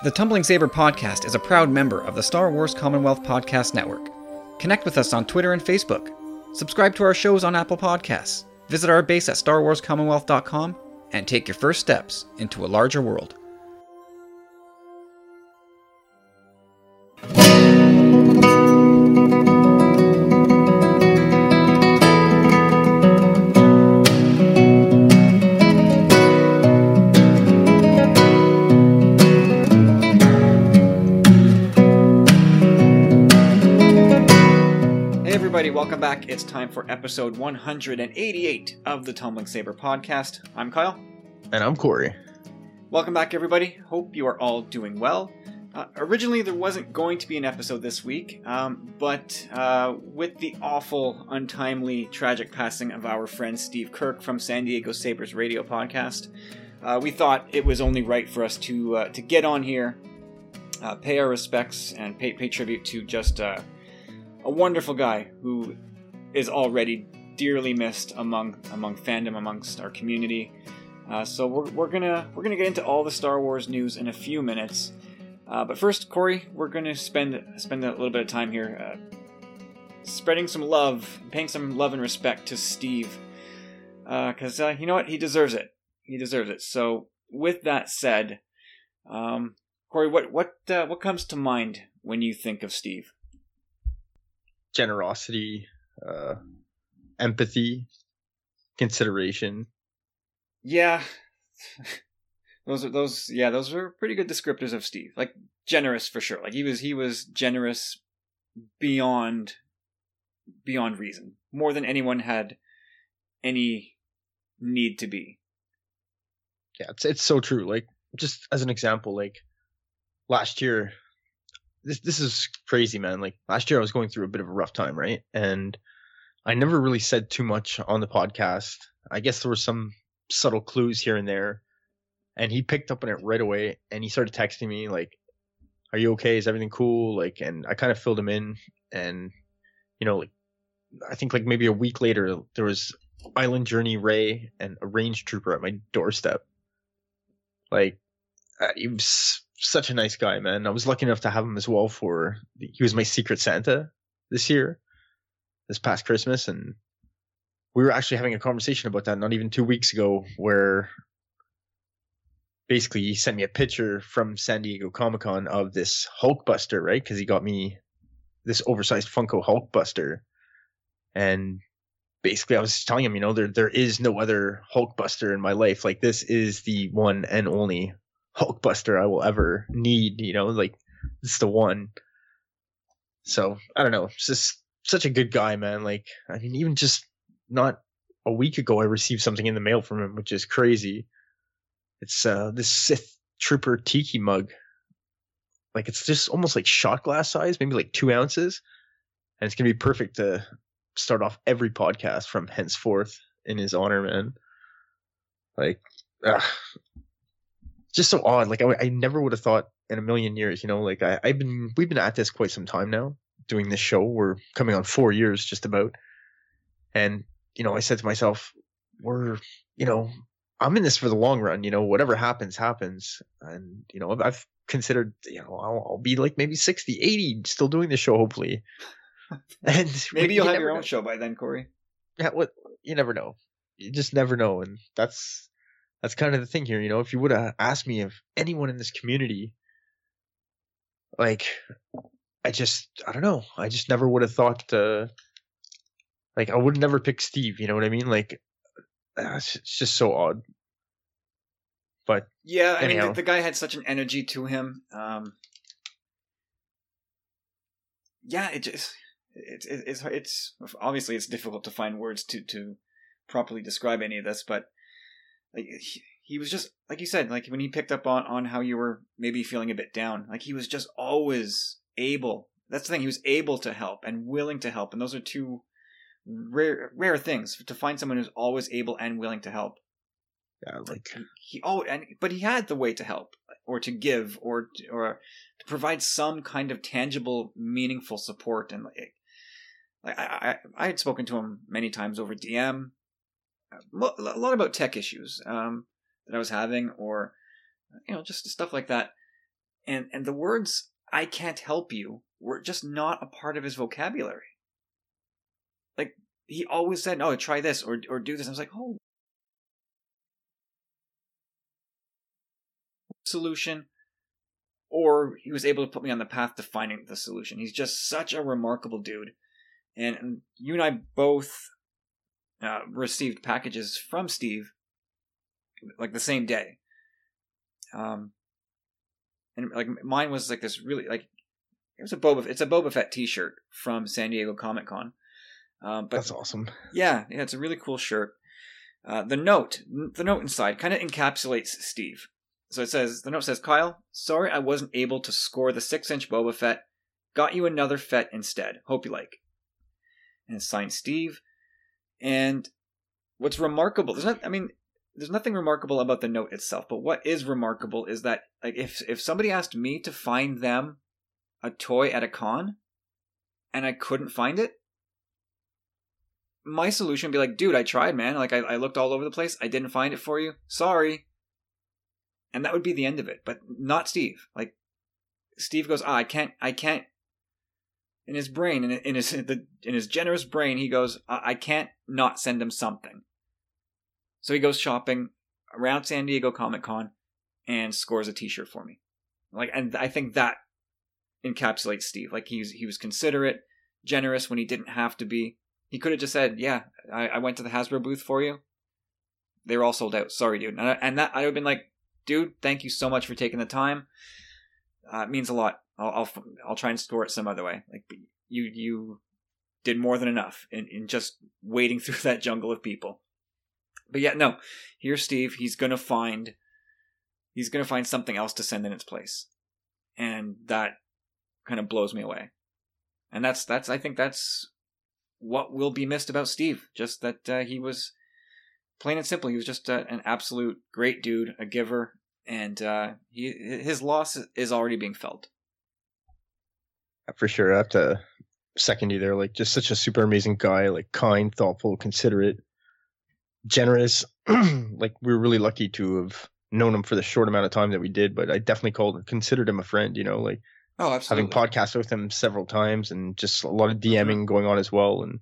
The Tumbling Saber podcast is a proud member of the Star Wars Commonwealth Podcast Network. Connect with us on Twitter and Facebook. Subscribe to our shows on Apple Podcasts. Visit our base at starwarscommonwealth.com and take your first steps into a larger world. Welcome back. It's time for episode 188 of the Tumbling Saber podcast. I'm Kyle. And I'm Corey. Welcome back, everybody. Hope you are all doing well. Uh, originally, there wasn't going to be an episode this week, um, but uh, with the awful, untimely, tragic passing of our friend Steve Kirk from San Diego Sabres radio podcast, uh, we thought it was only right for us to uh, to get on here, uh, pay our respects, and pay, pay tribute to just uh, a wonderful guy who is already dearly missed among among fandom, amongst our community. Uh, so we're, we're gonna we're gonna get into all the Star Wars news in a few minutes. Uh, but first, Corey, we're gonna spend spend a little bit of time here, uh, spreading some love, paying some love and respect to Steve, because uh, you know what, he deserves it. He deserves it. So, with that said, um, Corey, what what uh, what comes to mind when you think of Steve? Generosity, uh, empathy, consideration. Yeah, those are those. Yeah, those are pretty good descriptors of Steve. Like generous for sure. Like he was he was generous beyond beyond reason, more than anyone had any need to be. Yeah, it's it's so true. Like just as an example, like last year, this this is crazy, man. Like last year, I was going through a bit of a rough time, right? And I never really said too much on the podcast. I guess there were some subtle clues here and there, and he picked up on it right away. And he started texting me like, "Are you okay? Is everything cool?" Like, and I kind of filled him in, and you know, like I think like maybe a week later, there was Island Journey Rey and a range trooper at my doorstep. Like, uh, he was such a nice guy, man. I was lucky enough to have him as well for he was my secret Santa this year, this past Christmas, and we were actually having a conversation about that not even two weeks ago, where basically he sent me a picture from San Diego Comic Con of this Hulkbuster, right? Because he got me this oversized Funko Hulkbuster, and basically I was telling him, you know, there there is no other Hulkbuster in my life. Like this is the one and only Hulkbuster I will ever need. You know, like it's the one. So I don't know. It's just such a good guy, man. Like I mean, even just not a week ago, I received something in the mail from him, which is crazy. It's uh this Sith Trooper Tiki mug. Like it's just almost like shot glass size, maybe like two ounces, and it's gonna be perfect to start off every podcast from henceforth in his honor, man. Like, ugh. just so odd. Like I, I never would have thought in a million years, you know. Like I, I've been, we've been at this quite some time now, doing this show. We're coming on four years, just about. And you know, I said to myself, we're, you know, I'm in this for the long run. You know, whatever happens, happens. And you know, I've considered, you know, I'll, I'll be like maybe 60, 80, still doing the show, hopefully. And Maybe you you'll have your own know. show by then, Corey. Yeah, what you never know. You just never know, and that's that's kind of the thing here. You know, if you would have asked me if anyone in this community, like, I just I don't know. I just never would have thought. Uh, like, I would never pick Steve. You know what I mean? Like, uh, it's just so odd. But Yeah, I mean, the, the guy had such an energy to him. Um, yeah, it just it's it, it's it's obviously it's difficult to find words to to properly describe any of this, but like he, he was just like you said, like when he picked up on on how you were maybe feeling a bit down, like he was just always able. That's the thing; he was able to help and willing to help, and those are two rare rare things to find someone who's always able and willing to help yeah, like he oh and but he had the way to help or to give or or to provide some kind of tangible meaningful support and like like I, I I had spoken to him many times over DM uh, a lot about tech issues um that I was having or you know just stuff like that and and the words "I can't help you" were just not a part of his vocabulary. Like he always said, "Oh, try this or or do this." I was like, "Oh." Solution, or he was able to put me on the path to finding the solution. He's just such a remarkable dude, and, you and I both uh, received packages from Steve like the same day. Um, and like mine was like this really like it was a Boba. It's a Boba Fett T-shirt from San Diego Comic Con. Um, but That's awesome. yeah, yeah, it's a really cool shirt. Uh, the note, the note inside, kind of encapsulates Steve. So it says the note says, "Kyle, sorry I wasn't able to score the six-inch Boba Fett. Got you another Fett instead. Hope you like." And it's signed Steve. And what's remarkable, there's not, I mean, there's nothing remarkable about the note itself, but what is remarkable is that like if if somebody asked me to find them a toy at a con and I couldn't find it, my solution would be like, dude, I tried, man. Like I, I looked all over the place. I didn't find it for you. Sorry. And that would be the end of it. But not Steve. Like Steve goes, ah, I can't I can't in his brain, in, in his in his generous brain, he goes, I, I can't not send him something. So he goes shopping around San Diego Comic Con and scores a T-shirt for me. Like, and I think that encapsulates Steve. Like he's he was considerate, generous when he didn't have to be. He could have just said, "Yeah, I, I went to the Hasbro booth for you. They were all sold out. Sorry, dude." And, I, and that I would have been like, "Dude, thank you so much for taking the time. Uh, it means a lot. I'll, I'll I'll try and score it some other way. Like you you did more than enough in, in just wading through that jungle of people." But yeah, no. Here's Steve. He's gonna find he's gonna find something else to send in its place. And that kind of blows me away. And that's that's I think that's what will be missed about Steve. Just that uh, he was plain and simple. He was just uh, an absolute great dude, a giver, and uh, he his loss is already being felt. For sure, I have to second you there. Like, just such a super amazing guy. Like, kind, thoughtful, considerate, generous. like, we were really lucky to have known him for the short amount of time that we did. But I definitely called, considered him a friend. You know, like oh, absolutely. having podcasts with him several times, and just a lot of DMing mm-hmm. going on as well. And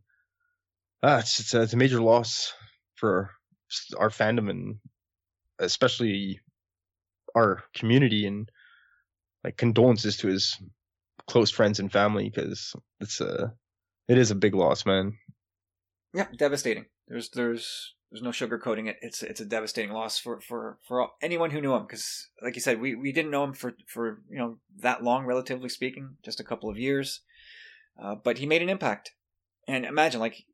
ah, it's it's a, it's a major loss for our fandom and especially our community and like condolences to his close friends and family because it's a it is a big loss man yeah devastating there's there's there's no sugarcoating it it's it's a devastating loss for for for anyone who knew him because like you said we we didn't know him for for you know that long relatively speaking just a couple of years uh, but he made an impact and imagine like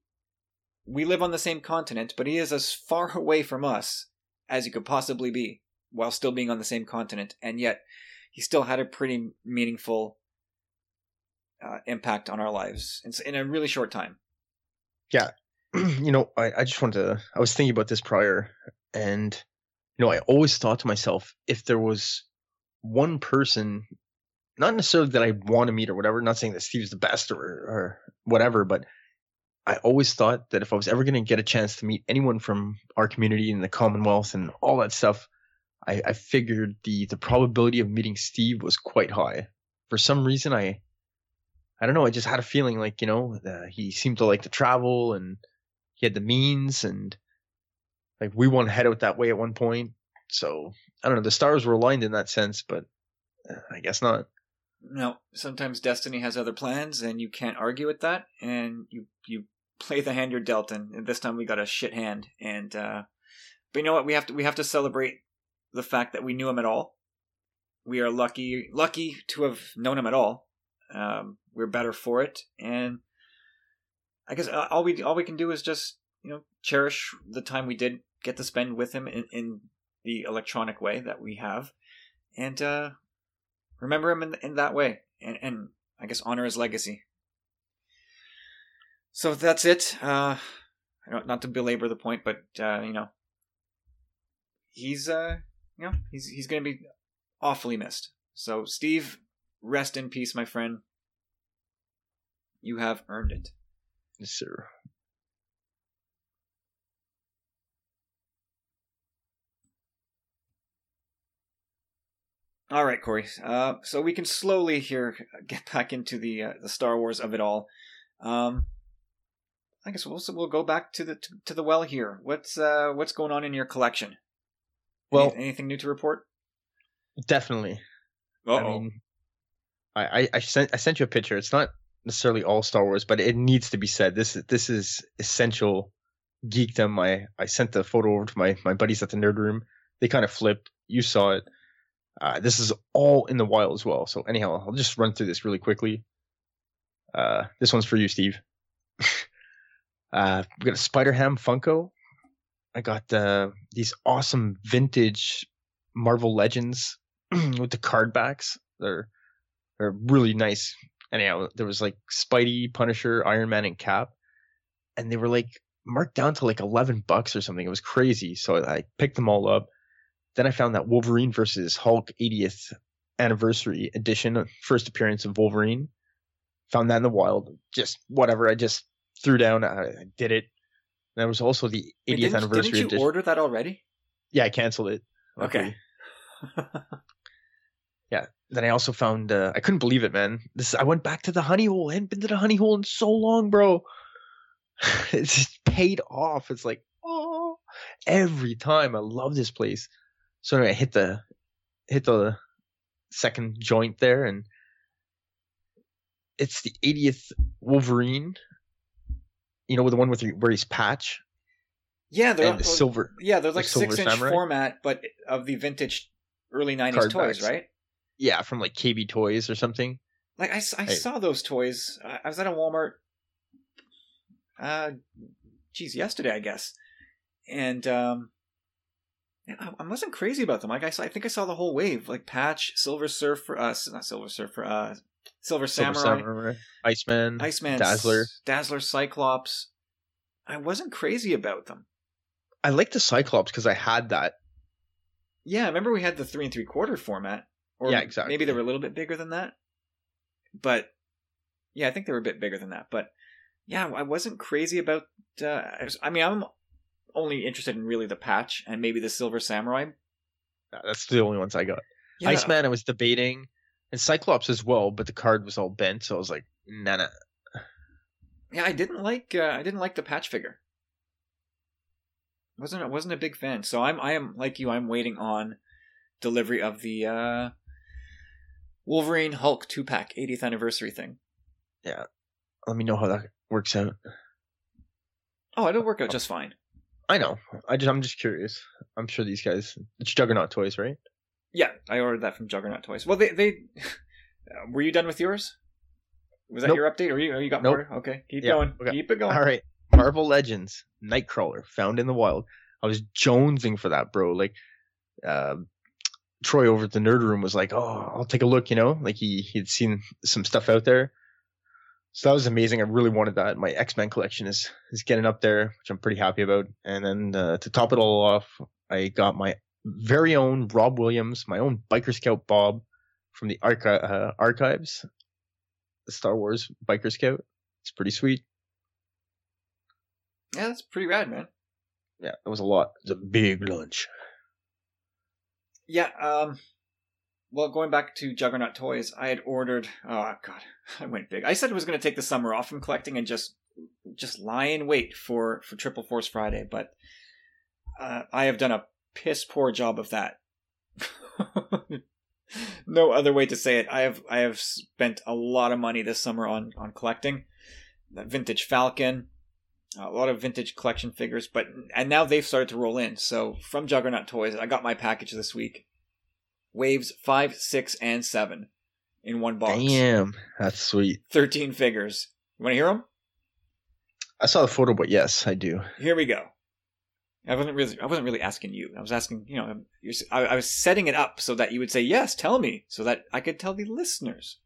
we live on the same continent, but he is as far away from us as he could possibly be while still being on the same continent. And yet, he still had a pretty meaningful uh, impact on our lives in, in a really short time. Yeah. you know, I, I just wanted to, I was thinking about this prior, and, you know, I always thought to myself, if there was one person, not necessarily that I want to meet or whatever, not saying that Steve's the best or, or whatever, but I always thought that if I was ever going to get a chance to meet anyone from our community in the Commonwealth and all that stuff, I, I figured the the probability of meeting Steve was quite high. For some reason, I I don't know. I just had a feeling like you know uh, he seemed to like to travel and he had the means and like we want to head out that way at one point. So I don't know. The stars were aligned in that sense, but uh, I guess not. No, sometimes destiny has other plans, and you can't argue with that. And you you play the hand you're dealt, and this time we got a shit hand. And uh, but you know what? We have to we have to celebrate the fact that we knew him at all. We are lucky lucky to have known him at all. Um, we're better for it, and I guess uh, all we all we can do is just you know cherish the time we did get to spend with him in, in the electronic way that we have, and uh, remember him in, in that way, and, and I guess honor his legacy. So that's it. Uh, not to belabor the point, but uh, you know, he's uh, you know, he's he's gonna be awfully missed. So Steve, rest in peace, my friend. You have earned it. Yes, sir. All right, Corey. Uh, so we can slowly here get back into the uh, the Star Wars of it all. Um, I guess we'll we'll go back to the to, to the well here. What's uh what's going on in your collection? Well, Any- anything new to report? definitely. Uh I mean, I, I I sent I sent you a picture. It's not necessarily all Star Wars, but it needs to be said. This is this is essential geekdom. I I sent the photo over to my my buddies at the nerd room. They kind of flipped. You saw it. Uh, this is all in the wild as well. So anyhow, I'll just run through this really quickly. Uh, this one's for you, Steve. uh, we got a Spider Ham Funko. I got uh, these awesome vintage Marvel Legends with the card backs. They're they're really nice. Anyhow, there was like Spidey, Punisher, Iron Man, and Cap, and they were like marked down to like eleven bucks or something. It was crazy. So I picked them all up. Then I found that Wolverine versus Hulk 80th anniversary edition, uh, first appearance of Wolverine. Found that in the wild. Just whatever. I just threw down. I, I did it. There was also the 80th Wait, didn't, anniversary didn't you edition. order that already? yeah, I canceled it. Okay. luckily. then I also found uh, I couldn't believe it, man. This I went back to the honey hole. I hadn't been to the honey hole in so long, bro. it's just paid off. It's like oh, every time I love this place. So anyway, I hit the hit the second joint there, and it's the 80th Wolverine. You know, with the one with the, where he's patch yeah, they're and the silver yeah they're like Silver six inch Samurai? format, but of the vintage early '90s Card toys, right? Yeah from like KB Toys or something. Like I, Hey. saw those toys. I I was at a Walmart. Uh, geez, yesterday I guess, and um, I, I wasn't crazy about them. Like I saw, I think I saw the whole wave, like Patch, Silver Surfer, uh, s- not Silver Surfer, uh, Silver Silver Samurai, Samurai, Iceman, Iceman, Dazzler. Dazzler, Cyclops. I wasn't crazy about them. I like the Cyclops because I had that. Yeah, I remember we had the three and three quarter format. Or Yeah, exactly. Maybe they were a little bit bigger than that. But yeah, I think they were a bit bigger than that. But yeah, I wasn't crazy about. Uh, I, was- I mean, I'm only interested in really the patch and maybe the Silver Samurai. That's the only ones I got. Yeah, Iceman, I was debating, and Cyclops as well, but the card was all bent, so I was like, nah, nah. Yeah, I didn't like. Uh, I didn't like the patch figure. wasn't I wasn't a big fan. So I'm I am like you. I'm waiting on delivery of the uh, Wolverine Hulk two pack 80th anniversary thing. Yeah, let me know how that works out. Oh, it'll work out just fine. I know. I just, I'm just curious. I'm sure these guys. It's Juggernaut Toys, right? Yeah, I ordered that from Juggernaut Toys. Well, they they were you done with yours? Was that Nope. your update, or you you got Nope. more? Okay, keep Yeah, going. okay. Keep it going. All right. Marvel Legends Nightcrawler found in the wild. I was jonesing for that, bro. Like, uh, Troy over at the nerd room was like, "Oh, I'll take a look." You know, like he he'd seen some stuff out there. So that was amazing. I really wanted that. My X Men collection is is getting up there, which I'm pretty happy about. And then uh, to top it all off, I got my very own Rob Williams, my own Biker Scout Bob from the archi- uh, archives, the Star Wars Biker Scout. It's pretty sweet. Yeah, that's pretty rad, man. Yeah, it was a lot. It was a big lunch. Yeah. Um. Well, going back to Juggernaut Toys, I had ordered. Oh God, I went big. I said I was going to take the summer off from collecting and just just lie in wait for for Triple Force Friday, but uh, I have done a piss poor job of that. no other way to say it. I have I have spent a lot of money this summer on on collecting that vintage Falcon, a lot of vintage collection figures, but and now they've started to roll in. So from Juggernaut Toys, I got my package this week. Waves five, six, and seven in one box. Damn, that's sweet. Thirteen figures. You want to hear them? I saw the photo, but yes, I do. Here we go. I wasn't really. I wasn't really asking you. I was asking. You know, you're, I, I was setting it up so that you would say yes. Tell me, so that I could tell the listeners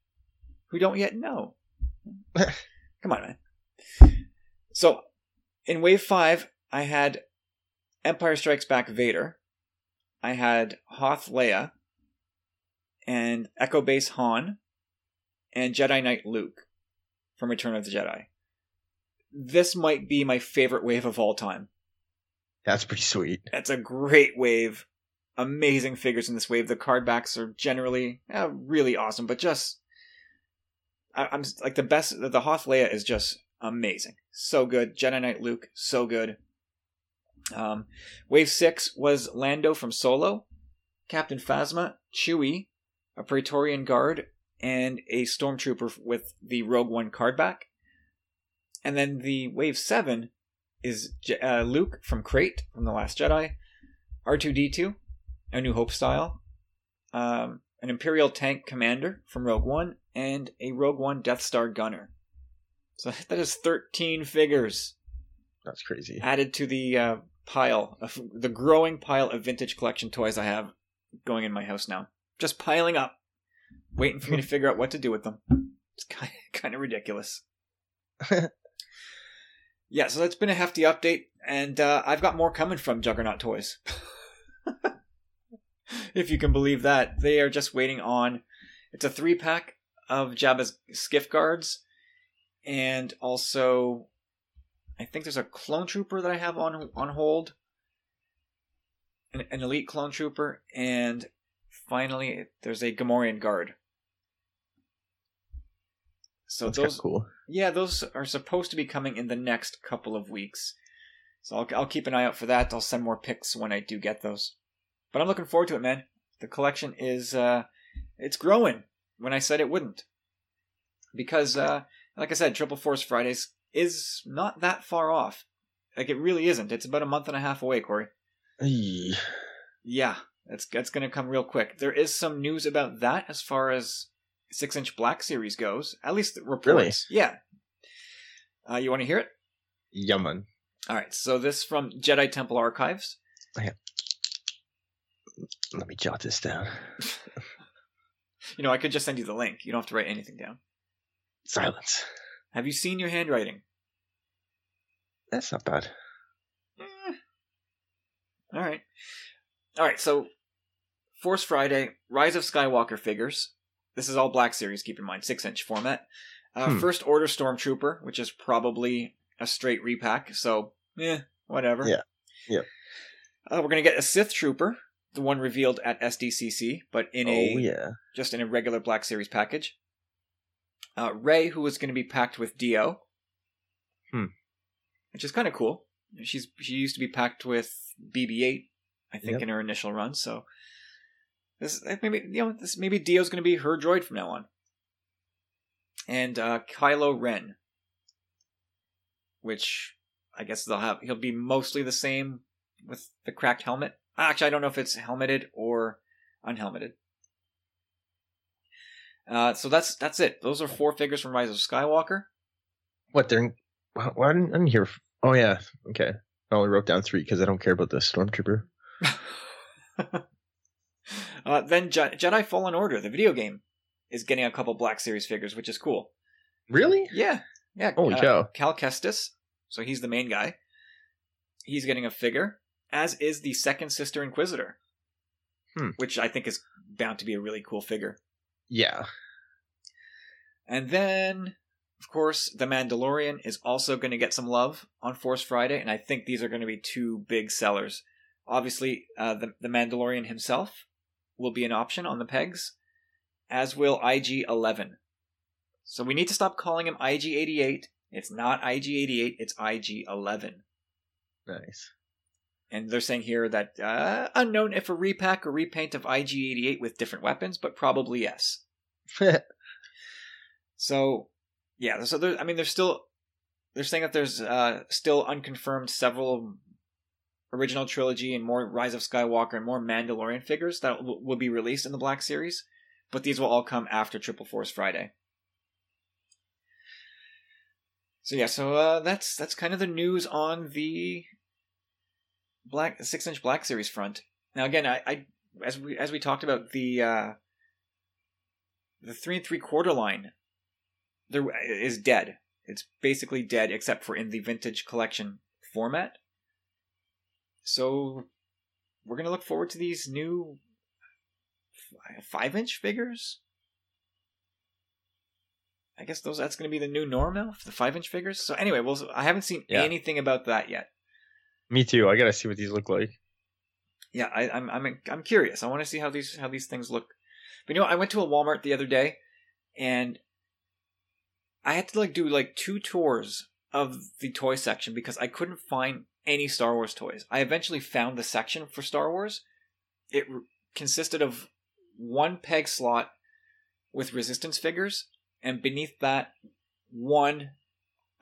who don't yet know. Come on, man. So, in Wave Five, I had Empire Strikes Back Vader. I had Hoth Leia, and Echo Base Han, and Jedi Knight Luke from Return of the Jedi. This might be my favorite wave of all time. That's pretty sweet. That's a great wave. amazing figures in this wave. The card backs are generally uh, really awesome, but just I, am like the best. The Hoth Leia is just amazing, so good. Jedi Knight Luke, so good. Um, wave six was Lando from Solo, Captain Phasma, Chewie, a Praetorian Guard, and a Stormtrooper with the Rogue One card back. And then the wave seven is uh, Luke from Crait from The Last Jedi, R2D2, a New Hope style, um, an Imperial tank commander from Rogue One, and a Rogue One Death Star gunner. So that is 13 figures. That's crazy. Added to the uh, pile of the growing pile of vintage collection toys I have going in my house now. Just piling up, waiting for me to figure out what to do with them. It's kind of, kind of ridiculous. yeah, so that's been a hefty update, and uh, I've got more coming from Juggernaut Toys. if you can believe that. They are just waiting on. It's a three pack of Jabba's skiff guards, and also, I think there's a clone trooper that I have on on hold, an, an elite clone trooper, and finally there's a Gamorrean guard. So That's those, cool. yeah, those are supposed to be coming in the next couple of weeks. So I'll I'll keep an eye out for that. I'll send more pics when I do get those. But I'm looking forward to it, man. The collection is uh it's growing when I said it wouldn't. Because uh like I said, Triple Force Fridays is not that far off. Like it really isn't. It's about a month and a half away, Corey. Yeah, that's that's gonna come real quick. There is some news about that as far as six inch black series goes. At least the reports. Really? Yeah. Uh, you want to hear it? Yaman. All right. So this from Jedi Temple Archives. Let me jot this down. You know, I could just send you the link. You don't have to write anything down. Silence. Have you seen your handwriting? That's not bad. Eh. All right. All right. So, Force Friday, Rise of Skywalker figures. This is all Black Series. Keep in mind, six inch format. Uh, Hmm. First Order Stormtrooper, which is probably a straight repack. So, eh, whatever. Yeah. Yep. Uh, we're gonna get a Sith Trooper, the one revealed at SDCC, but in a oh yeah. just in a regular Black Series package. Uh, Rey, was going to be packed with D-O, Hmm. which is kind of cool. She's she used to be packed with BB-8, I think, Yep. in her initial run. So this maybe you know this maybe D-O's going to be her droid from now on. And uh, Kylo Ren, which I guess they'll have he'll be mostly the same with the cracked helmet. Actually, I don't know if it's helmeted or unhelmeted. Uh, so that's that's it. Those are four figures from Rise of Skywalker. What they're in, why didn't I didn't hear? Oh yeah. Okay. I only wrote down three because I don't care about the stormtrooper. uh, then Je- Jedi Fallen Order, the video game, is getting a couple Black Series figures, which is cool. Really? Yeah, yeah. Holy uh, cow. Cal Kestis, so he's the main guy. He's getting a figure, as is the second Sister Inquisitor, Hmm. which I think is bound to be a really cool figure. Yeah. And then, of course, The Mandalorian is also going to get some love on Force Friday, and I think these are going to be two big sellers. Obviously, uh, the, the Mandalorian himself will be an option on the pegs, as will IG 11. So we need to stop calling him IG 88. It's not IG 88, it's IG 11. Nice. And they're saying here that uh, unknown if a repack or repaint of IG 88 with different weapons, but probably yes. So, yeah. So there, I mean, there's still they're saying that there's uh, still unconfirmed several original trilogy and more Rise of Skywalker and more Mandalorian figures that w- will be released in the Black Series, but these will all come after Triple Force Friday. So yeah, so uh, that's that's kind of the news on the black six inch Black Series front. Now again, I, I as we as we talked about the uh, the three and three quarter line there is dead. It's basically dead except for in the vintage collection format. So we're gonna look forward to these new five inch figures. I guess those that's gonna be the new norm now for the five inch figures. So anyway, well I haven't seen Yeah. anything about that yet. Me too. I gotta see what these look like. yeah, I, I'm I'm I'm curious. I want to see how these how these things look. But you know, I went to a Walmart the other day, and I had to like do like two tours of the toy section because I couldn't find any Star Wars toys. I eventually found the section for Star Wars. It consisted of one peg slot with Resistance figures, and beneath that, one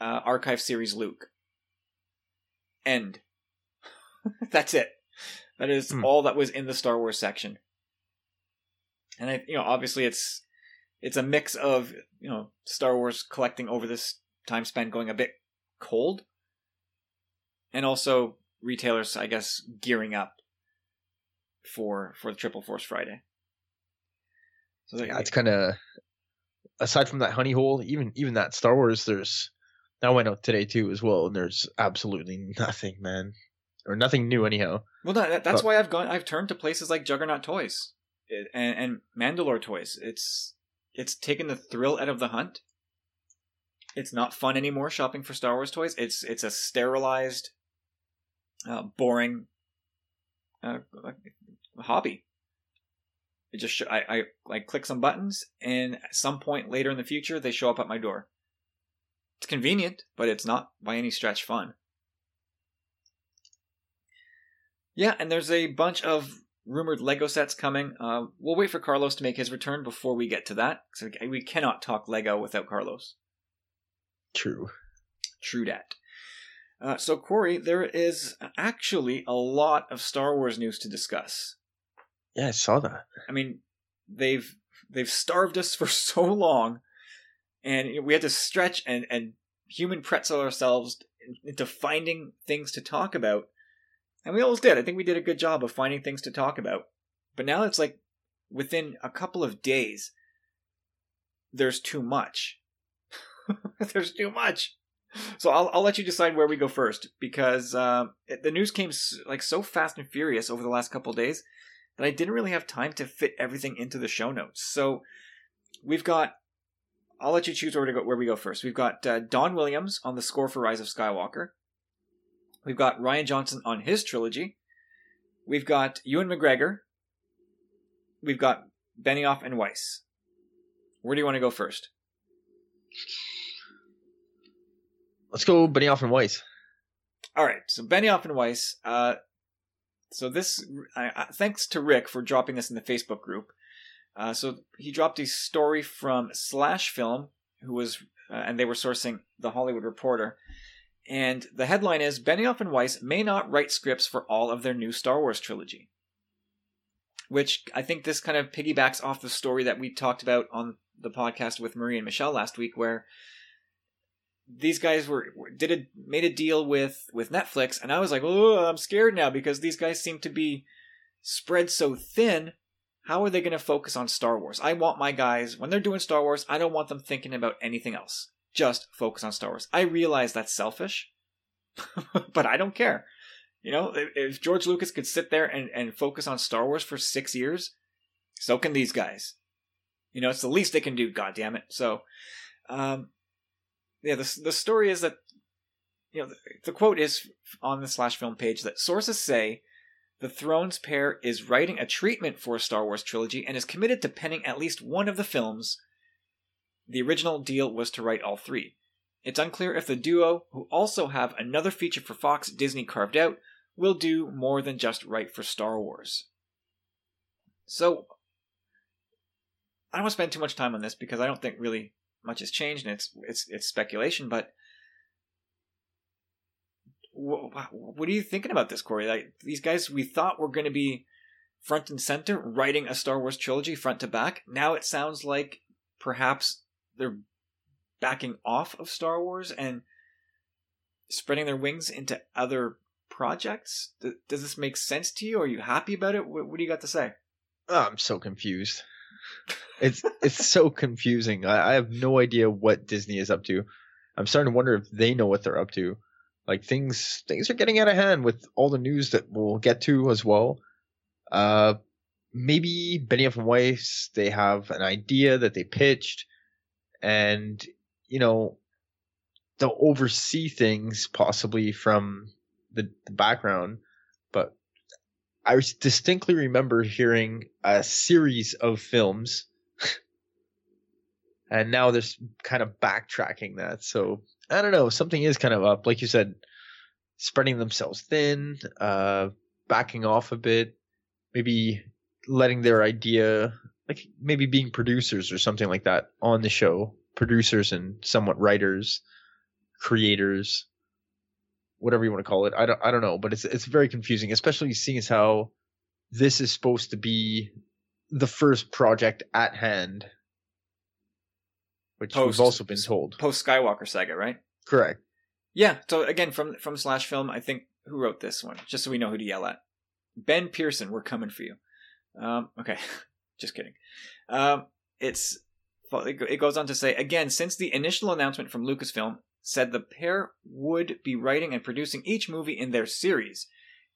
uh, archive series Luke. End. That's it. That is Hmm. all that was in the Star Wars section. And I, you know, obviously it's it's a mix of you know Star Wars collecting over this time span going a bit cold, and also retailers, I guess, gearing up for for the Triple Force Friday. So they- Yeah, it's kind of aside from that honey hole, even even that Star Wars. There's that went out today too as well, and there's absolutely nothing, man, or nothing new anyhow. Well, no, that, that's But- why I've gone. I've turned to places like Juggernaut Toys and, and Mandalore Toys. It's it's taken the thrill out of the hunt. It's not fun anymore shopping for Star Wars toys. It's it's a sterilized, uh, boring uh, hobby. It just sh- I, I like click some buttons, and at some point later in the future, they show up at my door. It's convenient, but it's not by any stretch fun. Yeah, and there's a bunch of rumored Lego sets coming. Uh, we'll wait for Carlos to make his return before we get to that. So we cannot talk Lego without Carlos. True. True dat. Uh, so Corey, there is actually a lot of Star Wars news to discuss. Yeah, I saw that. I mean, they've they've starved us for so long, and we had to stretch and and human pretzel ourselves into finding things to talk about, and we always did. I think we did a good job of finding things to talk about. But now it's like within a couple of days, there's too much. there's too much. So I'll I'll let you decide where we go first because uh, it, the news came s- like so fast and furious over the last couple days that I didn't really have time to fit everything into the show notes. So we've got. I'll let you choose where to go. Where we go first? We've got uh, John Williams on the score for Rise of Skywalker. We've got Rian Johnson on his trilogy. We've got Ewan McGregor. We've got Benioff and Weiss. Where do you want to go first? Let's go Benioff and Weiss. All right, so Benioff and Weiss. Uh, so this, I, I, thanks to Rick for dropping this in the Facebook group. Uh, so he dropped a story from Slash Film, who was, uh, and they were sourcing the Hollywood Reporter, and the headline is Benioff and Weiss may not write scripts for all of their new Star Wars trilogy. Which I think this kind of piggybacks off the story that we talked about on the podcast with Marie and Michelle last week, where these guys were did a made a deal with with Netflix, and I was like, oh, I'm scared now because these guys seem to be spread so thin. How are they going to focus on Star Wars? I want my guys when they're doing Star Wars. I don't want them thinking about anything else. Just focus on Star Wars. I realize that's selfish, but I don't care. You know, if, George Lucas could sit there and, and focus on Star Wars for six years, so can these guys. You know, it's the least they can do. God damn it! So, um, yeah, the the story is that you know the, the quote is on the slash film page that sources say the Thrones pair is writing a treatment for a Star Wars trilogy and is committed to penning at least one of the films. The original deal was to write all three. It's unclear if the duo, who also have another feature for Fox Disney carved out, will do more than just write for Star Wars. So, I don't want to spend too much time on this because I don't think really much has changed and it's it's it's speculation but what, are you thinking about this corey like these guys we thought were going to be front and center writing a star wars trilogy front to back now it sounds like perhaps they're backing off of star wars and spreading their wings into other projects does this make sense to you are you happy about it what, what do you got to say Oh, I'm so confused. It's it's so confusing. I, I have no idea what Disney is up to. I'm starting to wonder if they know what they're up to. Like things things are getting out of hand with all the news that we'll get to as well. Uh maybe Benioff and Weiss they have an idea that they pitched and you know they'll oversee things possibly from the, the background but I distinctly remember hearing a series of films, and now they're kind of backtracking that. So I don't know. Something is kind of up, like you said, spreading themselves thin, uh, backing off a bit, maybe letting their idea, like maybe being producers or something like that on the show, producers and somewhat writers, creators whatever you want to call it. I don't I don't know, but it's it's very confusing, especially seeing as how this is supposed to be the first project at hand, which Post- we've also been told. Post Skywalker saga, right? Correct. Yeah. So again, from from Slash Film, I think who wrote this one, just so we know who to yell at. Ben Pearson, we're coming for you. Um, okay, just kidding. Um, it's it goes on to say again, since the initial announcement from Lucasfilm said the pair would be writing and producing each movie in their series.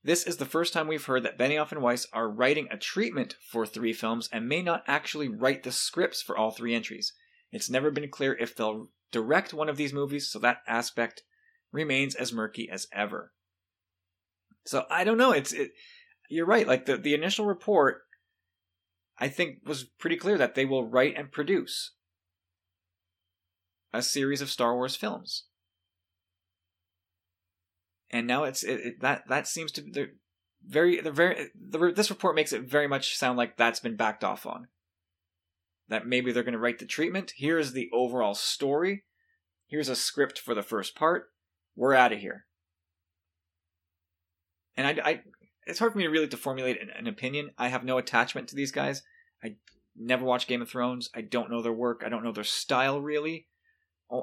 This is the first time we've heard that Benioff and Weiss are writing a treatment for three films and may not actually write the scripts for all three entries. It's never been clear if they'll direct one of these movies, so that aspect remains as murky as ever. So I don't know. It's it, you're right. Like the the initial report, I think was pretty clear that they will write and produce a series of Star Wars films. And now it's it, it, that that seems to be very the very the, this report makes it very much sound like that's been backed off on. That maybe they're going to write the treatment. Here's the overall story. Here's a script for the first part. We're out of here. And I, I, it's hard for me to really to formulate an, an opinion. I have no attachment to these guys. I never watched Game of Thrones. I don't know their work. I don't know their style really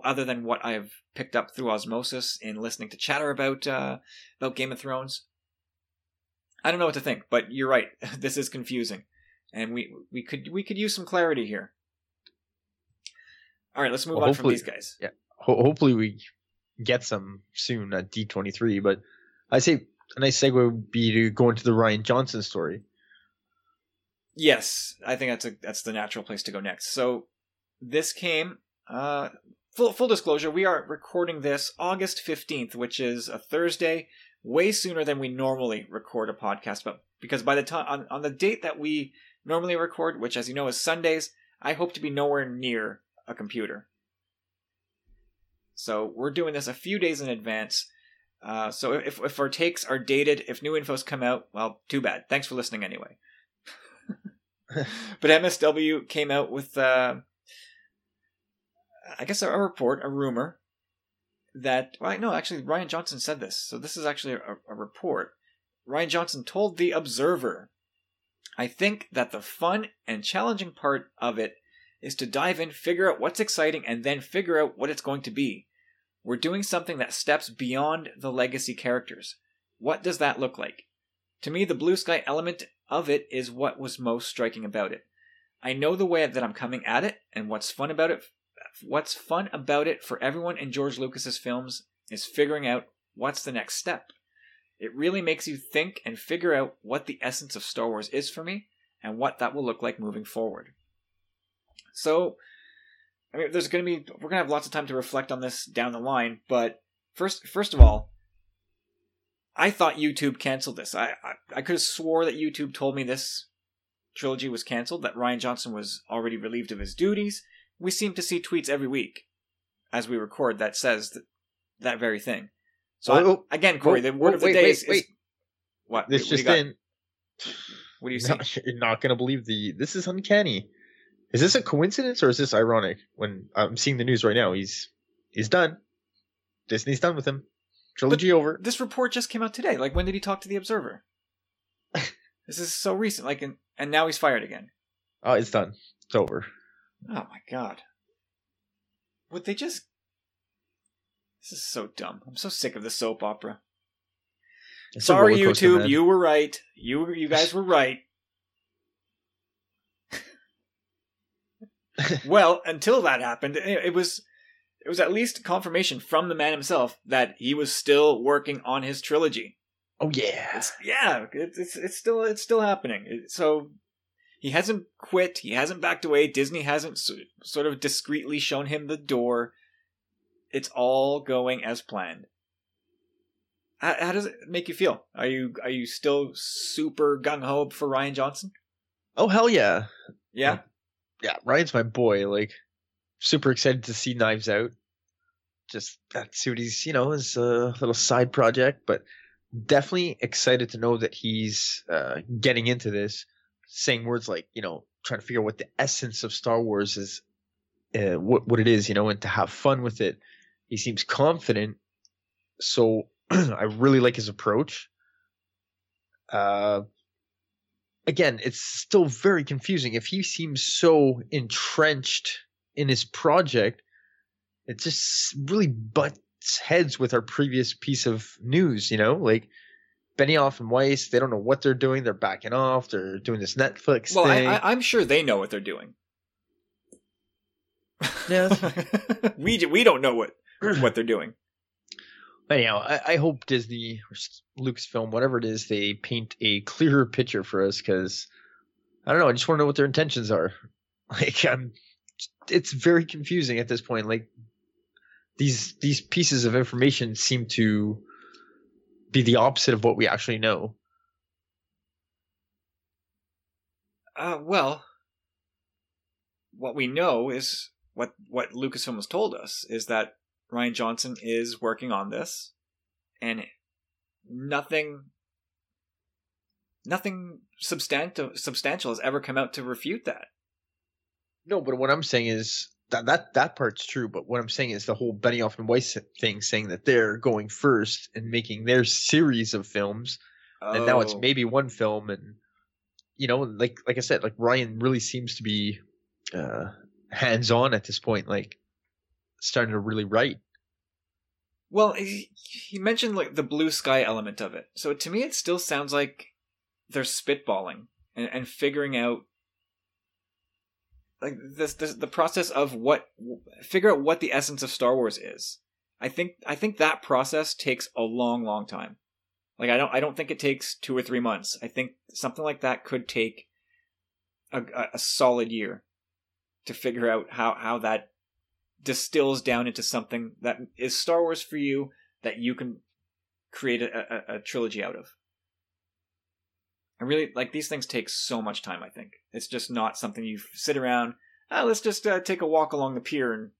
other than what I've picked up through osmosis in listening to chatter about uh, about Game of Thrones. I don't know what to think, but you're right. this is confusing, and we we could we could use some clarity here. All right, let's move well, on from these guys. Yeah, Ho- hopefully we get some soon at D23. But I say a nice segue would be to go into the Rian Johnson story. Yes, I think that's a that's the natural place to go next. So this came uh, full full disclosure, we are recording this August 15th, which is a Thursday, way sooner than we normally record a podcast, but because by the time on, on the date that we normally record, which as you know is Sundays, I hope to be nowhere near a computer. So we're doing this a few days in advance. Uh, so if if our takes are dated, if new info's come out, well, too bad. Thanks for listening anyway. but MSW came out with uh, I guess a, report, a rumor that well, no, actually Rian Johnson said this. So this is actually a, a report. Rian Johnson told the Observer, "I think that the fun and challenging part of it is to dive in, figure out what's exciting, and then figure out what it's going to be. We're doing something that steps beyond the legacy characters. What does that look like? To me, the blue sky element of it is what was most striking about it. I know the way that I'm coming at it, and what's fun about it what's fun about it for everyone in George Lucas's films is figuring out what's the next step. It really makes you think and figure out what the essence of Star Wars is for me and what that will look like moving forward. So, I mean, there's going to be we're going to have lots of time to reflect on this down the line, but first first of all, I thought YouTube canceled this. I I, I could have swore that YouTube told me this trilogy was canceled, that Rian Johnson was already relieved of his duties, we seem to see tweets every week as we record that says that, that very thing. So oh, I, again, Corey, the word of the wait, day wait, is, wait. what this what, just in. What do you see? you're not going to believe the. This is uncanny. Is this a coincidence or is this ironic? When I'm seeing the news right now, he's he's done. Disney's done with him. Trilogy but over. This report just came out today. Like, when did he talk to the Observer? this is so recent. Like, and, and now he's fired again. Oh, it's done. It's over. Oh my god. Would they just. This is so dumb. I'm so sick of the soap opera. It's Sorry, YouTube. Man. You were right. You you guys were right. well, until that happened, eh, it was it was at least confirmation from the man himself that he was still working on his trilogy. Oh yeah, it's, yeah. It's, it's it's still it's still happening. So he hasn't quit. He hasn't backed away. Disney hasn't sort of discreetly shown him the door. It's all going as planned. how, how does it make you feel? Are you are you still super gung ho for Rian Johnson? Oh hell yeah, Yeah. Yeah. Rian's my boy. Like, super excited to see Knives Out. Just see what he's you know his uh, little side project, but definitely excited to know that he's uh, getting into this, saying words like you know trying to figure out what the essence of Star Wars is, uh, what what it is, you know, and to have fun with it. He seems confident, so I really like his approach. Uh, again, it's still very confusing. If he seems so entrenched in his project, it just really butts heads with our previous piece of news, you know? Like Benioff and Weiss, they don't know what they're doing. They're backing off. They're doing this Netflix Well, I, thing. I, I'm sure they know what they're doing. Yeah. we we don't know what what they're doing. Anyhow, I, I hope Disney or Lucasfilm, whatever it is, they paint a clearer picture for us because I don't know. I just want to know what their intentions are. Like, I'm, it's very confusing at this point. Like, these these pieces of information seem to be the opposite of what we actually know. Uh, well, what we know is what what Lucasfilm has told us is that Rian Johnson is working on this, and nothing nothing substantive substantial has ever come out to refute that. No, but what I'm saying is that that that part's true. But what I'm saying is the whole Benioff and Weiss thing, saying that they're going first and making their series of films. and now it's Oh. maybe one film and you know like like i said like rian really seems to be uh hands on at this point like starting to really write Well, he, he mentioned like the blue sky element of it. So to me, it still sounds like they're spitballing and, and figuring out like this, this the process of what figure out what the essence of Star Wars is. I think I think that process takes a long, long time. Like I don't I don't think it takes two or three months. I think something like that could take a, a, a solid year to figure out how how that distills down into something that is Star Wars for you that you can create a, a, a trilogy out of. I really like these things take so much time. I think it's just not something you sit around. Ah, let's just uh, take a walk along the pier and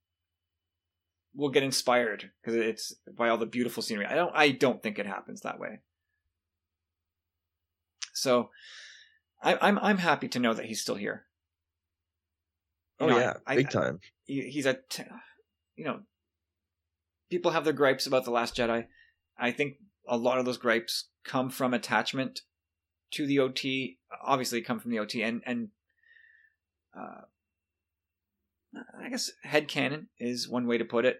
we'll get inspired because it's by all the beautiful scenery. I don't. I don't think it happens that way. So, I, I'm I'm happy to know that he's still here. You oh know, yeah I- big I- time. he- he's a t- you know people have their gripes about the last jedi. I think a lot of those gripes come from attachment to the ot obviously come from the ot and and uh i guess head headcanon is one way to put it.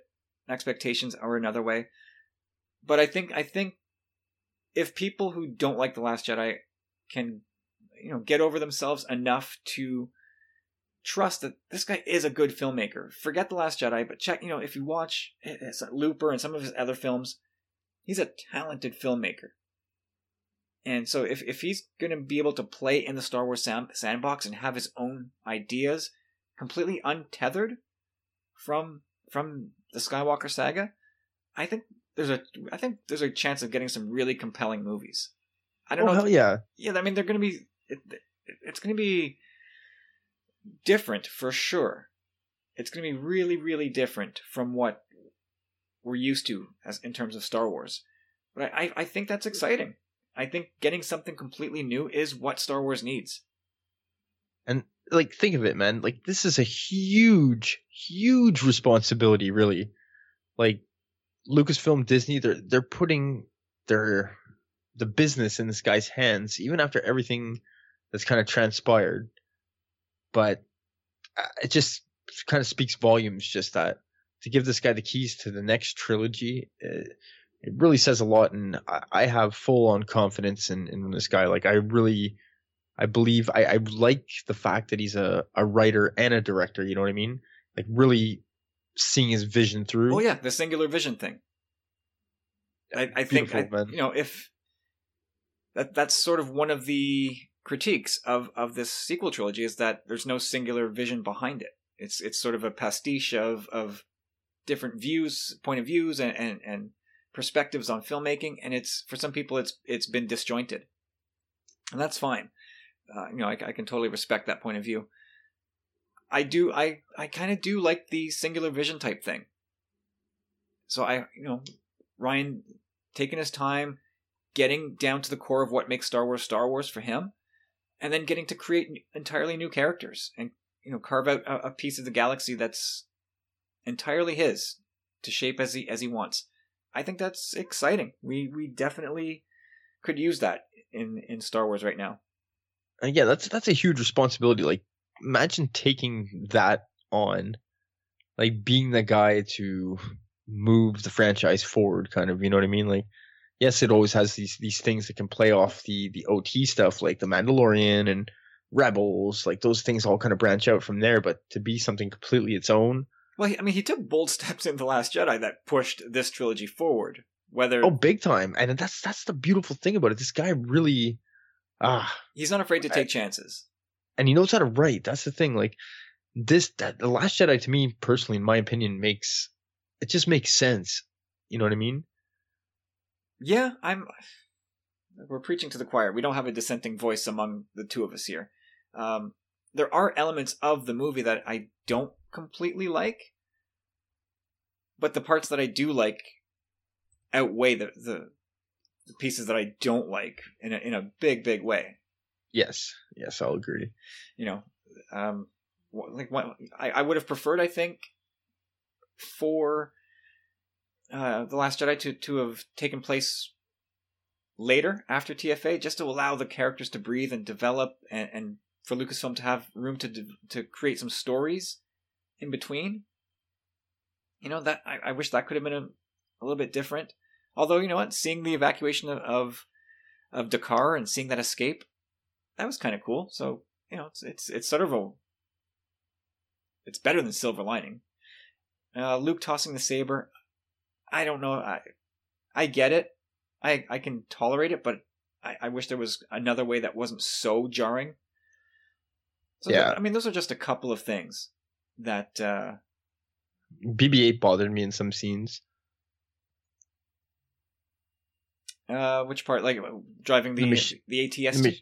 Expectations are another way. But i think i think if people who don't like the last jedi can you know get over themselves enough to trust that this guy is a good filmmaker. Forget The Last Jedi, but check, you know, if you watch eh, eh, Looper and some of his other films, he's a talented filmmaker. And so if, if he's going to be able to play in the Star Wars sand, sandbox and have his own ideas completely untethered from from the Skywalker saga, I think there's a I think there's a chance of getting some really compelling movies. I don't oh know. hell yeah yeah, I mean they're going to be it, it's going to be different for sure. It's going to be really really different from what we're used to as in terms of Star Wars. But I I, think that's exciting. I think getting something completely new is what Star Wars needs. And like think of it man like this is a huge huge responsibility really like lucasfilm disney they're they're putting their the business in this guy's hands even after everything that's kind of transpired but uh, it just kind of speaks volumes just that to give this guy the keys to the next trilogy it, it really says a lot and i, I have full on confidence in, in this guy like i really I believe I, I like the fact that he's a, a writer and a director. You know what I mean? Like really seeing his vision through. Oh yeah, the singular vision thing. I, I think I, you know if that that's sort of one of the critiques of of this sequel trilogy is that there's no singular vision behind it. It's it's sort of a pastiche of of different views, point of views, and and, and perspectives on filmmaking, and it's for some people it's it's been disjointed, and that's fine. Uh, you know, I, I can totally respect that point of view. I do, I I kind of do like the singular vision type thing. So I, you know, Rian taking his time, getting down to the core of what makes Star Wars Star Wars for him, and then getting to create entirely new characters and you know carve out a, a piece of the galaxy that's entirely his to shape as he as he wants. I think that's exciting. We we definitely could use that in in Star Wars right now. And yeah, that's that's a huge responsibility. Like, imagine taking that on, like being the guy to move the franchise forward. Kind of, you know what I mean? Like, yes, it always has these these things that can play off the the OT stuff, like the Mandalorian and Rebels. Like those things all kind of branch out from there. But to be something completely its own well, I mean, he took bold steps in the Last Jedi that pushed this trilogy forward. Whether oh, big time, and that's that's the beautiful thing about it. This guy really, ah, he's not afraid to take I, chances, and he knows how to write. That's the thing. Like this, that, the Last Jedi, to me personally, in my opinion, makes it just makes sense. You know what I mean? Yeah, I'm. We're preaching to the choir. We don't have a dissenting voice among the two of us here. Um, there are elements of the movie that I don't completely like, but the parts that I do like outweigh the the, the pieces that I don't like in a, in a big big way. Yes, yes, I'll agree. You know, um, like what I, I would have preferred, I think, for uh, the Last Jedi to to have taken place later after TFA, just to allow the characters to breathe and develop, and, and for Lucasfilm to have room to to create some stories in between. You know that I, I wish that could have been a, a little bit different. Although you know what, seeing the evacuation of of, of D'Qar and seeing that escape, that was kind of cool. So you know, it's it's it's sort of a it's better than Silver Lining. Uh, Luke tossing the saber, I don't know. I I get it. I I can tolerate it, but I, I wish there was another way that wasn't so jarring. So yeah, I mean, those are just a couple of things that uh BB-8 bothered me in some scenes. Uh, which part? Like driving the the, mach- the ATS. The ma-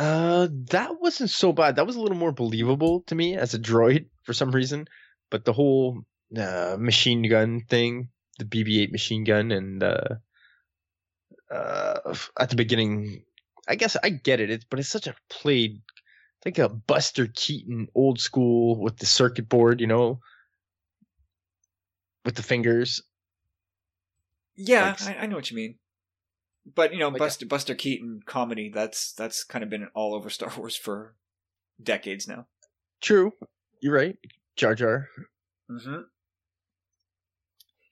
uh, that wasn't so bad. That was a little more believable to me as a droid for some reason. But the whole uh, machine gun thing, the BB-8 machine gun, and uh, uh, at the beginning, I guess I get it. It's but it's such a played like a Buster Keaton old school with the circuit board, you know, with the fingers. Yeah, like, I, I, know what you mean. But you know, like Buster a, Buster Keaton comedy that's that's kind of been all over Star Wars for decades now. True, you're right, Jar Jar. Mm-hmm.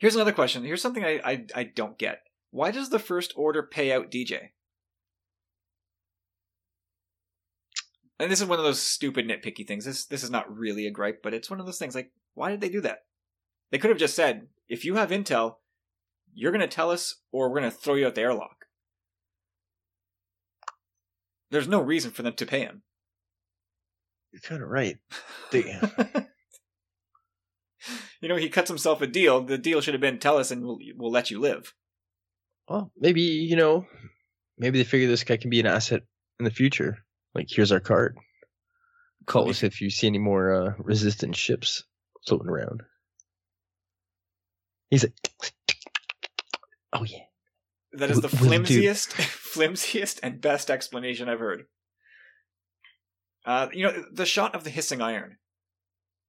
Here's another question. Here's something I, I I don't get. Why does the First Order pay out DJ? and this is one of those stupid nitpicky things. This this is not really a gripe, but it's one of those things. Like, why did they do that? They could have just said, if you have intel, you're going to tell us, or we're going to throw you out the airlock. There's no reason for them to pay him. You're kind of right. They... you know, he cuts himself a deal. The deal should have been, tell us, and we'll we'll let you live. Well, maybe you know, maybe they figure this guy can be an asset in the future. Like, here's our card. Call us if you see any more uh, resistance ships floating around. He's like, oh yeah. That is the flimsiest, flimsiest and best explanation I've heard. Uh, you know, the shot of the hissing iron.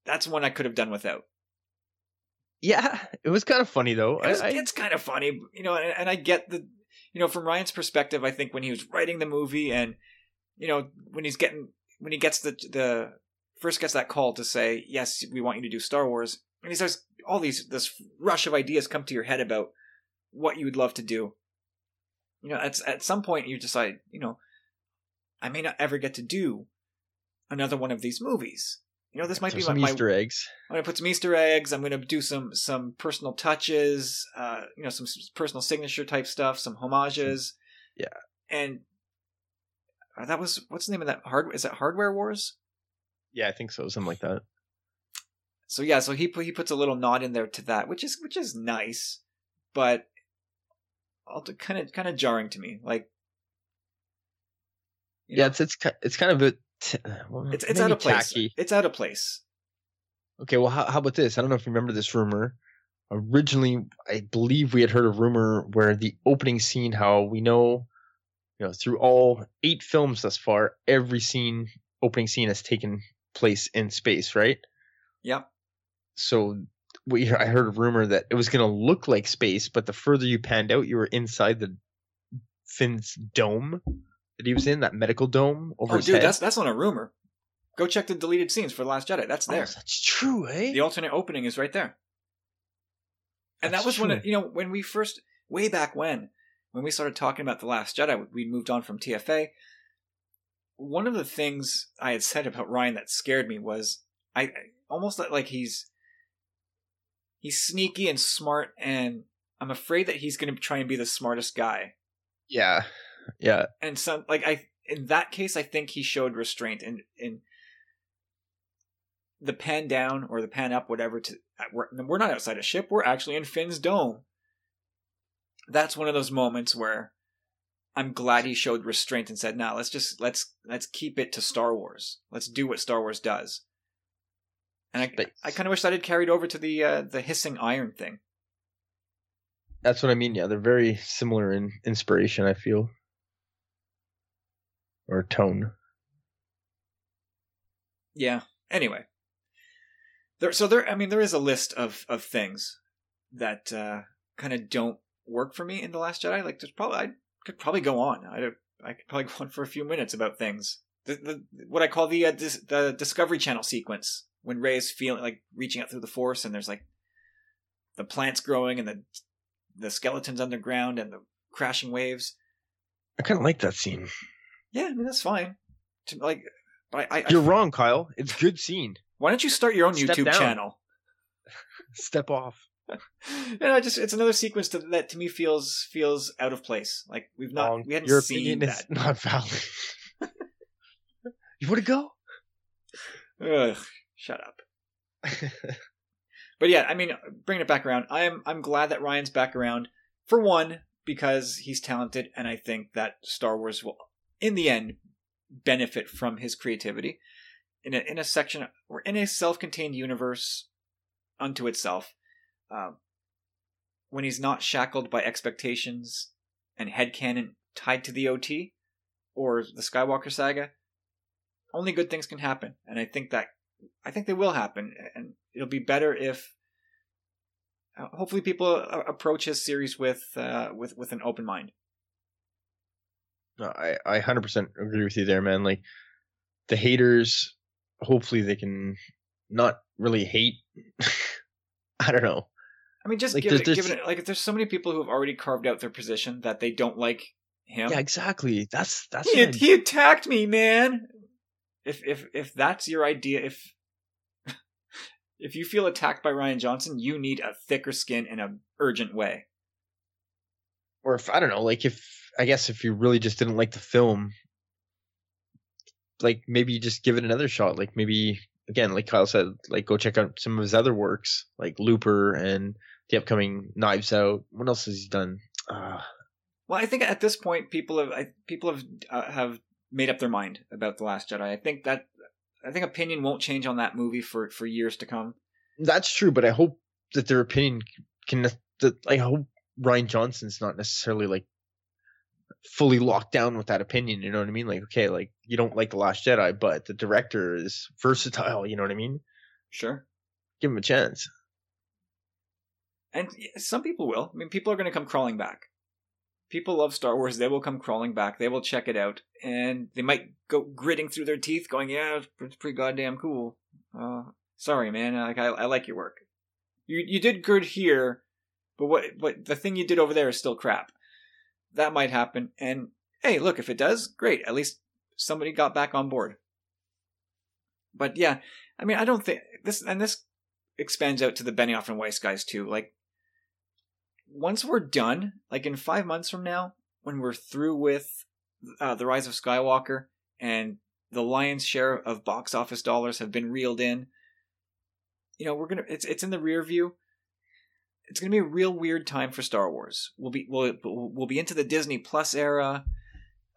That's one I could have done without. Yeah, it was kind of funny though. It was, I, it's kind of funny, you know, and, and I get the, you know, from Rian's perspective, I think when he was writing the movie and you know, when he's getting when he gets the the first gets that call to say, "Yes, we want you to do Star Wars," and he says all these this rush of ideas come to your head about what you would love to do. You know, at at some point you decide, you know, I may not ever get to do another one of these movies. You know, this might so be some my, Easter eggs. I'm gonna put some Easter eggs. I'm gonna do some some personal touches. Uh, you know, some personal signature type stuff, some homages. Yeah. And uh, that was what's the name of that hard? Is it Hardware Wars? Yeah, I think so. Something like that. so yeah, so he put, he puts a little nod in there to that, which is which is nice, but kind of kind of jarring to me. Like, yeah, know, it's it's it's kind of a t- uh, well, it's it's out of place. Tacky. It's out of place. Okay, well, how, how about this? I don't know if you remember this rumor. Originally, I believe we had heard a rumor where the opening scene, how we know, you know, through all eight films thus far, every scene, opening scene has taken place in space, right? Yep. So we I heard a rumor that it was going to look like space, but the further you panned out, you were inside the Finn's dome that he was in, that medical dome over oh, his dude, head. that's that's not a rumor. Go check the deleted scenes for the Last Jedi. That's there. Oh, that's true, eh? The alternate opening is right there. And that's that was true. when it, you know when we first way back when when we started talking about the Last Jedi, we moved on from TFA. One of the things I had said about Rian that scared me was I almost like he's he's sneaky and smart, and I'm afraid that he's going to try and be the smartest guy. Yeah, yeah. And some like I in that case, I think he showed restraint in in the pan down or the pan up, whatever. To we're, we're not outside a ship; we're actually in Finn's dome. That's one of those moments where I'm glad he showed restraint and said, "Now nah, let's just let's let's keep it to Star Wars. Let's do what Star Wars does." And I, I kind of wish that had carried over to the uh, the hissing iron thing. That's what I mean. Yeah, they're very similar in inspiration. I feel, or tone. Yeah. Anyway, there. So there. I mean, there is a list of of things that uh, kind of don't work for me in the Last Jedi. Like, there's probably I could probably go on. I I could probably go on for a few minutes about things. The, the what I call the uh, dis, the Discovery Channel sequence when Rey is feeling like reaching out through the force, and there's like the plants growing and the the skeletons underground and the crashing waves. I kind of like that scene. Yeah, I mean that's fine. To, like, but I, I you're I, wrong, Kyle. It's good scene. Why don't you start your own Step YouTube down. channel? Step off. and I just it's another sequence to, that to me feels feels out of place. Like we've not Wrong. we hadn't Your seen opinion that. Is not valid. you want to go? Ugh. Shut up. but yeah, I mean, bringing it back around, I'm I'm glad that Rian's back around. For one, because he's talented, and I think that Star Wars will, in the end, benefit from his creativity. In a in a section or in a self-contained universe unto itself, um, when he's not shackled by expectations and headcanon tied to the OT or the Skywalker saga, only good things can happen. And I think that I think they will happen, and it'll be better if uh, hopefully people approach his series with uh, with with an open mind. No, I I hundred percent agree with you there, man. Like the haters, hopefully they can not really hate. I don't know. I mean, just like, give, it, give it like there's so many people who have already carved out their position that they don't like him. Yeah, exactly. That's that's he, he attacked me, man if if if that's your idea, if if you feel attacked by Rian Johnson, you need a thicker skin in an urgent way. Or if I don't know, like if I guess if you really just didn't like the film, like maybe you just give it another shot. Like maybe again, like Kyle said, like go check out some of his other works, like Looper and the upcoming Knives Out. What else has he done? Uh, well, I think at this point, people have I, people have uh, have made up their mind about the Last Jedi. I think that I think opinion won't change on that movie for for years to come. That's true, but I hope that their opinion can. That I hope Rian Johnson's not necessarily like fully locked down with that opinion. You know what I mean? Like, okay, like you don't like the Last Jedi, but the director is versatile. You know what I mean? Sure. Give him a chance. And some people will. I mean, people are going to come crawling back people love Star Wars. They will come crawling back. They will check it out, and they might go gritting through their teeth, going, "Yeah, it's pretty goddamn cool." Uh, sorry, man. Like I, I like your work. You you did good here, but what but the thing you did over there is still crap. That might happen, and hey, look, if it does, great. At least somebody got back on board. But yeah, I mean, I don't think this, and this expands out to the Benioff and Weiss guys too. Like once we're done, like in five months from now, when we're through with uh, the Rise of Skywalker and the lion's share of box office dollars have been reeled in, you know, we're gonna it's it's in the rear view. It's gonna be a real weird time for Star Wars. We'll be we'll we'll be into the Disney Plus era.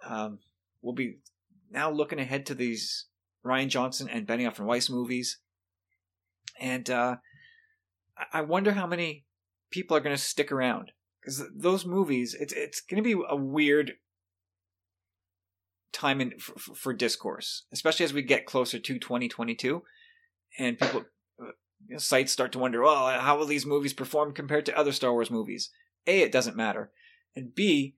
Um, we'll be now looking ahead to these Rian Johnson and Benioff and Weiss movies, and uh, I wonder how many people are going to stick around because those movies. It's it's going to be a weird time in for, for, discourse, especially as we get closer to 2022, and people sites start to wonder, well, how will these movies perform compared to other Star Wars movies? A, it doesn't matter, and B,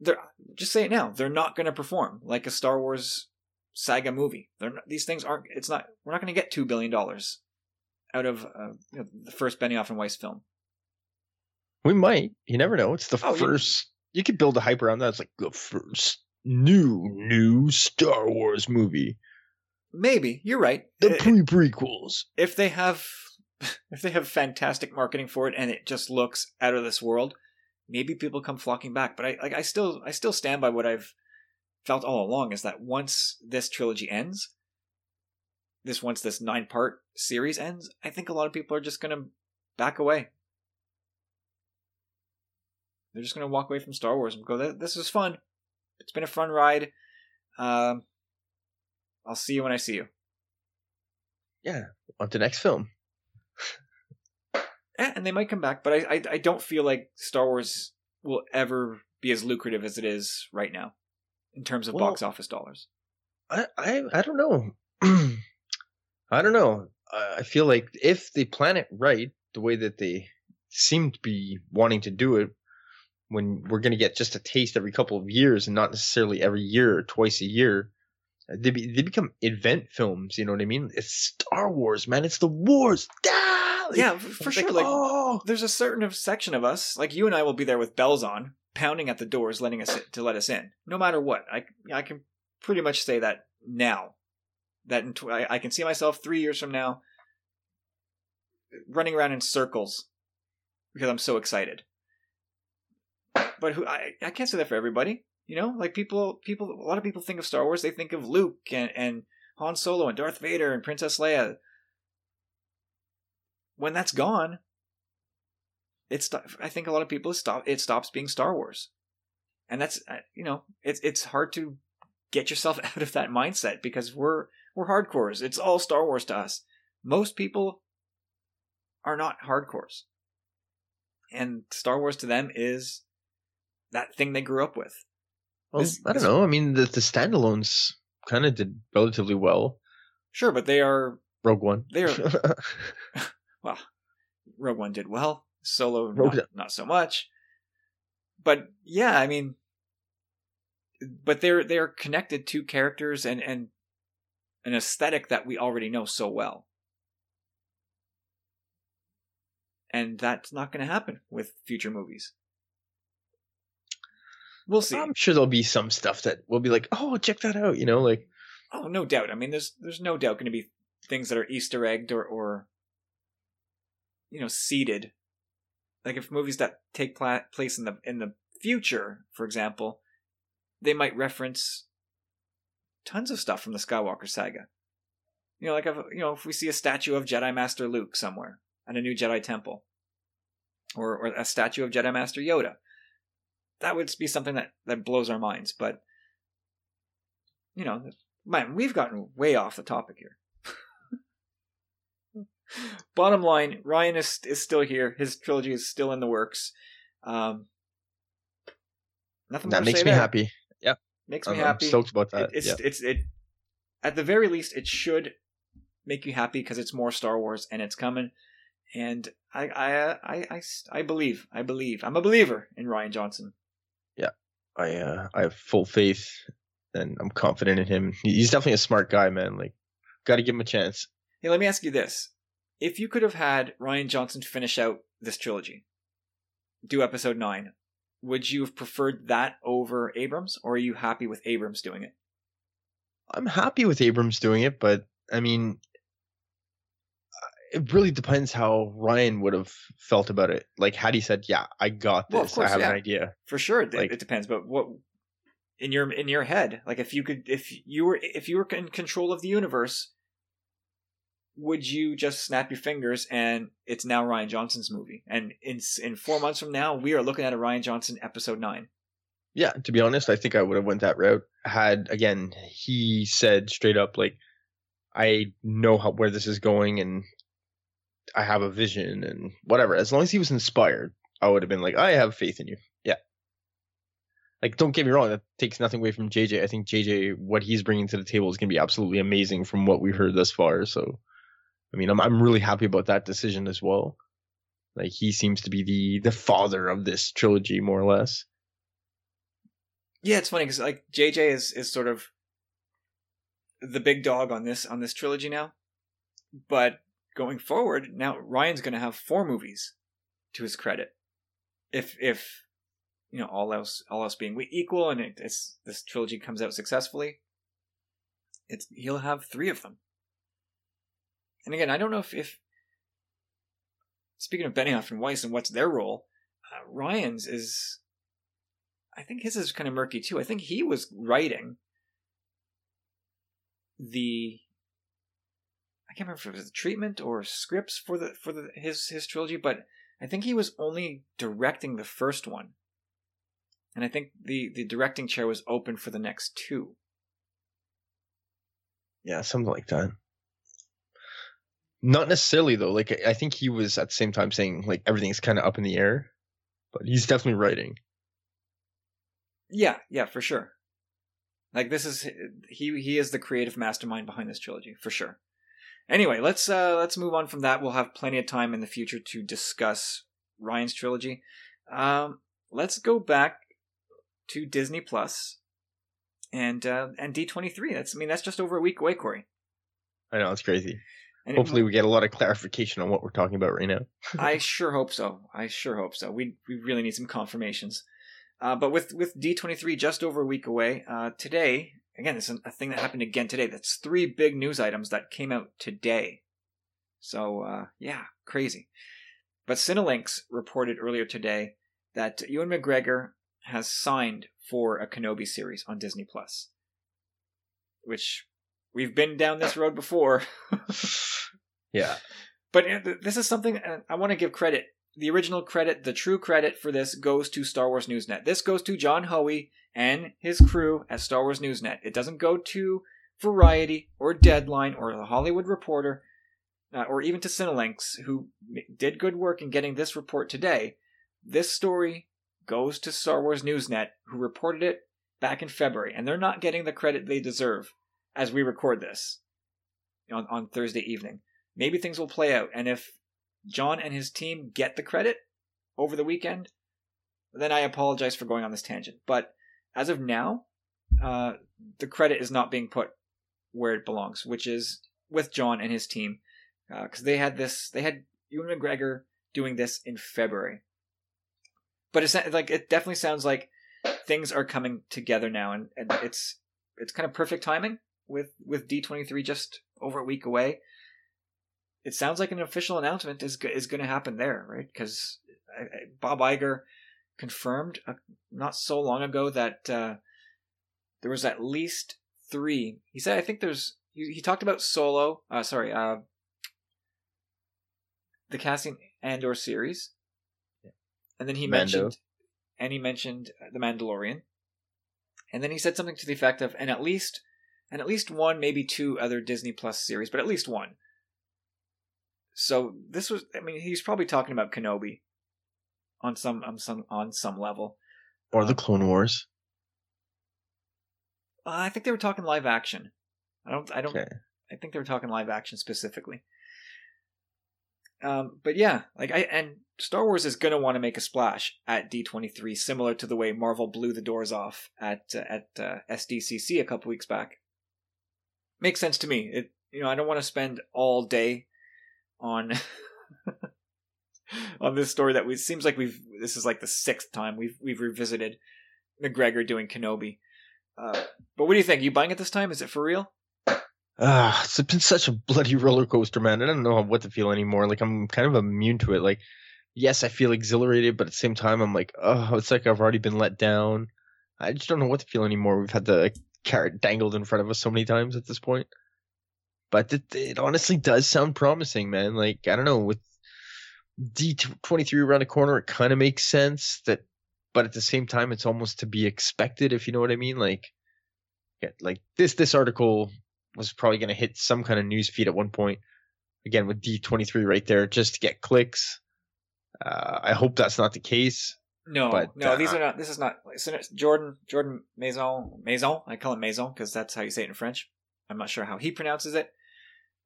they're just say it now. They're not going to perform like a Star Wars saga movie. They're not, these things aren't. It's not. We're not going to get two billion dollars out of uh, you know, the first Benioff and Weiss film. We might. You never know. It's the oh, first. You, you could build a hype around that. It's like the first new new Star Wars movie. Maybe you're right. The pre prequels. If they have, if they have fantastic marketing for it and it just looks out of this world, maybe people come flocking back. But I like I still I still stand by what I've felt all along is that once this trilogy ends, this once this nine part series ends, I think a lot of people are just gonna back away. They're just gonna walk away from Star Wars and go, "This is fun. It's been a fun ride. Um, I'll see you when I see you." Yeah, on to next film. Eh, and they might come back, but I, I I don't feel like Star Wars will ever be as lucrative as it is right now in terms of well, box office dollars. I I, I don't know. I don't know. I feel like if they plan it right, the way that they seem to be wanting to do it, when we're going to get just a taste every couple of years and not necessarily every year or twice a year, they be, they become event films. You know what I mean? It's Star Wars, man. It's the wars. Ah! Like, yeah, for sure. Like, like oh. there's a certain section of us, like you and I, will be there with bells on, pounding at the doors, letting us in, to let us in, no matter what. I I can pretty much say that now. That in tw- I, I can see myself three years from now running around in circles because I'm so excited. But who I I can't say that for everybody. You know, like people people a lot of people think of Star Wars, they think of Luke and and Han Solo and Darth Vader and Princess Leia when that's gone, it's I think a lot of people stop it stops being Star Wars, and that's uh, you know it's it's hard to get yourself out of that mindset because we're we're hardcores. It's all Star Wars to us. Most people are not hardcores, and Star Wars to them is that thing they grew up with. Well, this, I don't know. I mean, the the standalones kind of did relatively well. Sure, but they are Rogue One. They are well, Rogue One did well. Solo, not, not so much. But yeah, I mean, but they're they're connected to characters and and an aesthetic that we already know so well. And that's not going to happen with future movies. We'll see. I'm sure there'll be some stuff that we'll be like, "Oh, check that out," you know, like Oh, no doubt. I mean, there's there's no doubt going to be things that are Easter egged or or you know seeded like if movies that take pla- place in the in the future for example they might reference tons of stuff from the skywalker saga you know like if, you know if we see a statue of jedi master luke somewhere at a new jedi temple or, or a statue of jedi master yoda that would be something that that blows our minds but you know man we've gotten way off the topic here Bottom line, Rian is is still here. His trilogy is still in the works. Um, nothing. That makes me there. happy. Yeah, makes me I'm, happy. I'm stoked about that. It, it's yeah. it's it. At the very least, it should make you happy because it's more Star Wars and it's coming. And I I I I, I believe I believe I'm a believer in Rian Johnson. Yeah, I uh, I have full faith and I'm confident in him. He's definitely a smart guy, man. Like, got to give him a chance. Hey, let me ask you this: if you could have had Rian Johnson finish out this trilogy, do episode nine, would you have preferred that over Abrams, or are you happy with Abrams doing it? I'm happy with Abrams doing it, but I mean, it really depends how Rian would have felt about it. Like, had he said, "Yeah, I got this. Well, course, I have yeah. an idea." For sure, it, like, it depends. But what in your in your head, like if you could, if you were if you were in control of the universe, would you just snap your fingers and it's now Rian Johnson's movie? And in in four months from now, we are looking at a Rian Johnson episode nine. Yeah, to be honest, I think I would have went that route. Had again, he said straight up like, I know how where this is going, and I have a vision and whatever. As long as he was inspired, I would have been like, I have faith in you. Yeah. Like, don't get me wrong, that takes nothing away from JJ. I think JJ, what he's bringing to the table is going to be absolutely amazing from what we've heard thus far. So, I mean, I'm I'm really happy about that decision as well. Like, he seems to be the the father of this trilogy, more or less. Yeah, it's funny because like JJ is is sort of the big dog on this on this trilogy now, but going forward, now Rian's going to have four movies to his credit. If if you know all else all else being equal, and it, it's this trilogy comes out successfully, it's he'll have three of them. And again, I don't know if, if speaking of Benioff and Weiss and what's their role, uh, Rian's is I think his is kind of murky too. I think he was writing the can't remember if it was the treatment or scripts for the for the his his trilogy, but I think he was only directing the first one. And I think the the directing chair was open for the next two. Yeah, something like that. Not necessarily though. Like I think he was at the same time saying like everything's kind of up in the air, but he's definitely writing. Yeah, yeah, for sure. Like this is he he is the creative mastermind behind this trilogy for sure. Anyway, let's uh let's move on from that. We'll have plenty of time in the future to discuss Rian's trilogy. Um, let's go back to Disney Plus and uh, and D twenty three. That's I mean that's just over a week away, Corey. I know it's crazy. And Hopefully, it, we get a lot of clarification on what we're talking about right now. I sure hope so. I sure hope so. We we really need some confirmations. Uh, but with with D23 just over a week away, uh, today again, it's a thing that happened again today. That's three big news items that came out today. So uh, yeah, crazy. But Cinelinx reported earlier today that Ewan McGregor has signed for a Kenobi series on Disney Plus, which we've been down this road before. yeah. But this is something I want to give credit the original credit, the true credit for this goes to Star Wars Newsnet. This goes to John Hoey and his crew at Star Wars Newsnet. It doesn't go to Variety or Deadline or the Hollywood Reporter uh, or even to Cinelinx, who did good work in getting this report today. This story goes to Star Wars Newsnet, who reported it back in February, and they're not getting the credit they deserve as we record this on, on Thursday evening. Maybe things will play out, and if John and his team get the credit over the weekend, then I apologize for going on this tangent. But as of now, uh, the credit is not being put where it belongs, which is with John and his team, because uh, they had this, they had Ewan McGregor doing this in February. But it's like it definitely sounds like things are coming together now, and, and it's it's kind of perfect timing with with D twenty three just over a week away it sounds like an official announcement is is going to happen there, right? Because Bob Iger confirmed uh, not so long ago that uh, there was at least three. He said, I think there's. He, he talked about Solo. Uh, sorry, uh, the casting Andor series, and then he Mando. mentioned, and he mentioned the Mandalorian, and then he said something to the effect of, and at least, and at least one, maybe two other Disney Plus series, but at least one. So this was, I mean, he's probably talking about Kenobi on some on some on some level, or the Clone Wars. Uh, I think they were talking live action. I don't. I don't. Okay. I think they were talking live action specifically. Um, but yeah, like I and Star Wars is gonna want to make a splash at D twenty three, similar to the way Marvel blew the doors off at uh, at uh, SDCC a couple weeks back. Makes sense to me. It you know I don't want to spend all day on on this story that we seems like we've this is like the sixth time we've we've revisited McGregor doing Kenobi. Uh, but what do you think? Are you buying it this time? Is it for real? Ah, uh, it's been such a bloody roller coaster, man. I don't know what to feel anymore. Like I'm kind of immune to it. Like, yes, I feel exhilarated, but at the same time, I'm like, oh, it's like I've already been let down. I just don't know what to feel anymore. We've had the carrot dangled in front of us so many times at this point. But it, it honestly does sound promising, man. Like I don't know with D twenty three around the corner, it kind of makes sense that, but at the same time, it's almost to be expected, if you know what I mean. Like, yeah, like this this article was probably going to hit some kind of news feed at one point. Again, with D twenty three right there, just to get clicks. Uh, I hope that's not the case. No, But, no, uh, these are not. This is not. Jordan Jordan Maison Maison. I call him Maison because that's how you say it in French. I'm not sure how he pronounces it.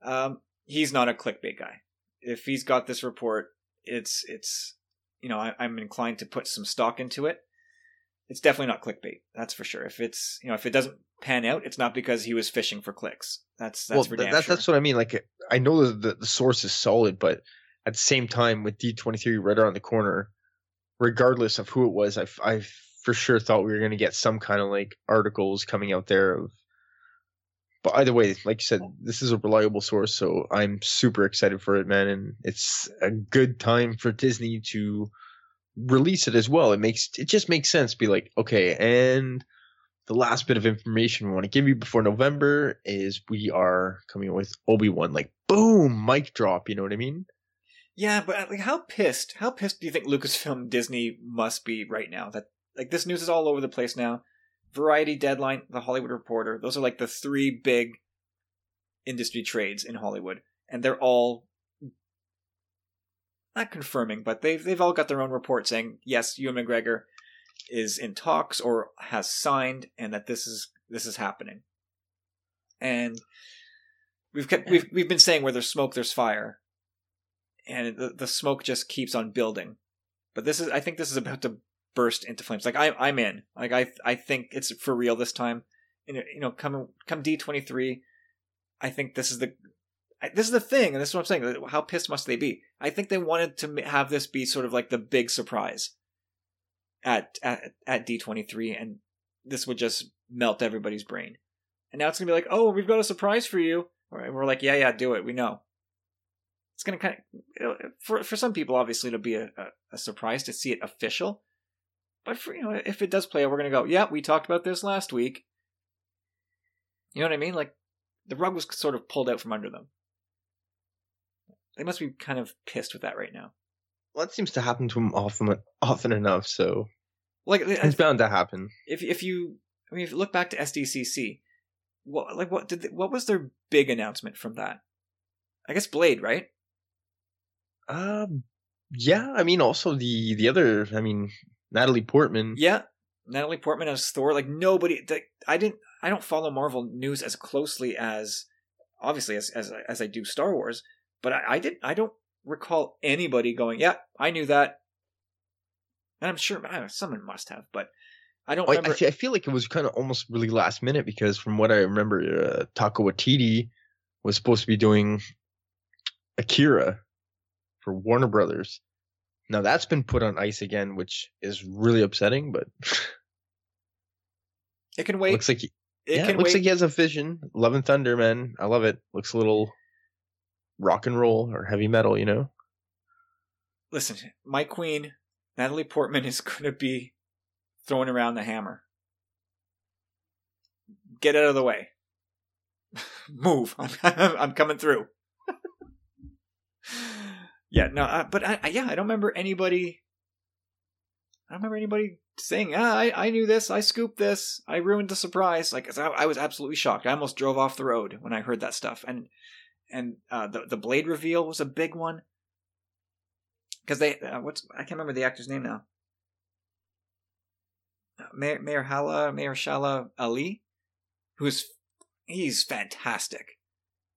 Um, he's not a clickbait guy. If he's got this report, it's it's you know I, I'm inclined to put some stock into it. It's definitely not clickbait. That's for sure. If it's you know if it doesn't pan out, it's not because he was fishing for clicks. That's that's well, for th- damn that, sure. that's what I mean. Like, I know the, the source is solid, but at the same time, with D twenty three right around the corner, regardless of who it was, I, I for sure thought we were going to get some kind of like articles coming out there of. But either way, like you said, this is a reliable source, so I'm super excited for it, man. And it's a good time for Disney to release it as well. It makes it just makes sense. Be like, okay, and the last bit of information we want to give you before November is we are coming with Obi Wan. Like, boom, mic drop. You know what I mean? Yeah, but uh, like, how pissed? How pissed do you think Lucasfilm Disney must be right now? That like this news is all over the place now. Variety, Deadline, The Hollywood Reporter. Those are like the three big industry trades in Hollywood, and they're all not confirming, but they've they've all got their own report saying yes, Ewan McGregor is in talks or has signed, and that this is this is happening. And we've kept we've we've been saying where there's smoke, there's fire, and the the smoke just keeps on building. But this is I think this is about to burst into flames. Like I I'm in. Like I I think it's for real this time. And you know, come come D twenty three, I think this is the this is the thing, and this is what I'm saying. How pissed must they be? I think they wanted to have this be sort of like the big surprise at at at D twenty three, and this would just melt everybody's brain. And now it's gonna be like, oh, we've got a surprise for you. And we're like, yeah, yeah, do it. We know. It's gonna kind of for for some people, obviously, it'll be a, a, a surprise to see it official. But for you know, if it does play out, we're gonna go, yeah, we talked about this last week. You know what I mean? Like the rug was sort of pulled out from under them. They must be kind of pissed with that right now. Well, that seems to happen to them often often enough, so Like it's bound to happen. if if you I mean if you look back to SDCC, what like what did they, what was their big announcement from that? I guess Blade, right? Um, yeah. I mean, also the the other. I mean, Natalie Portman. Yeah, Natalie Portman as Thor. Like nobody. Like, I didn't. I don't follow Marvel news as closely as obviously as as as I do Star Wars. But I, I did. I don't recall anybody going. Yeah, I knew that. And I'm sure I know, someone must have, but I don't I, I, remember. I feel like it was kind of almost really last minute because from what I remember, uh, Taika Waititi was supposed to be doing Akira for Warner Brothers. Now that's been put on ice again, which is really upsetting. But it can wait. looks like he, it yeah, can looks wait. like he has a vision. Love and Thunder, man, I love it. Looks a little rock and roll or heavy metal, you know. listen, my queen, Natalie Portman, is going to be throwing around the hammer. Get out of the way. Move. I'm, I'm coming through. Yeah, no, uh, but I, I, yeah, I don't remember anybody. I don't remember anybody saying, ah, I, I knew this, I scooped this, I ruined the surprise. Like, I, I was absolutely shocked. I almost drove off the road when I heard that stuff. And and uh, the the blade reveal was a big one because they uh, what's I can't remember the actor's name now. Uh, Mayor Mayor Hala Mahershala Ali, who's he's fantastic.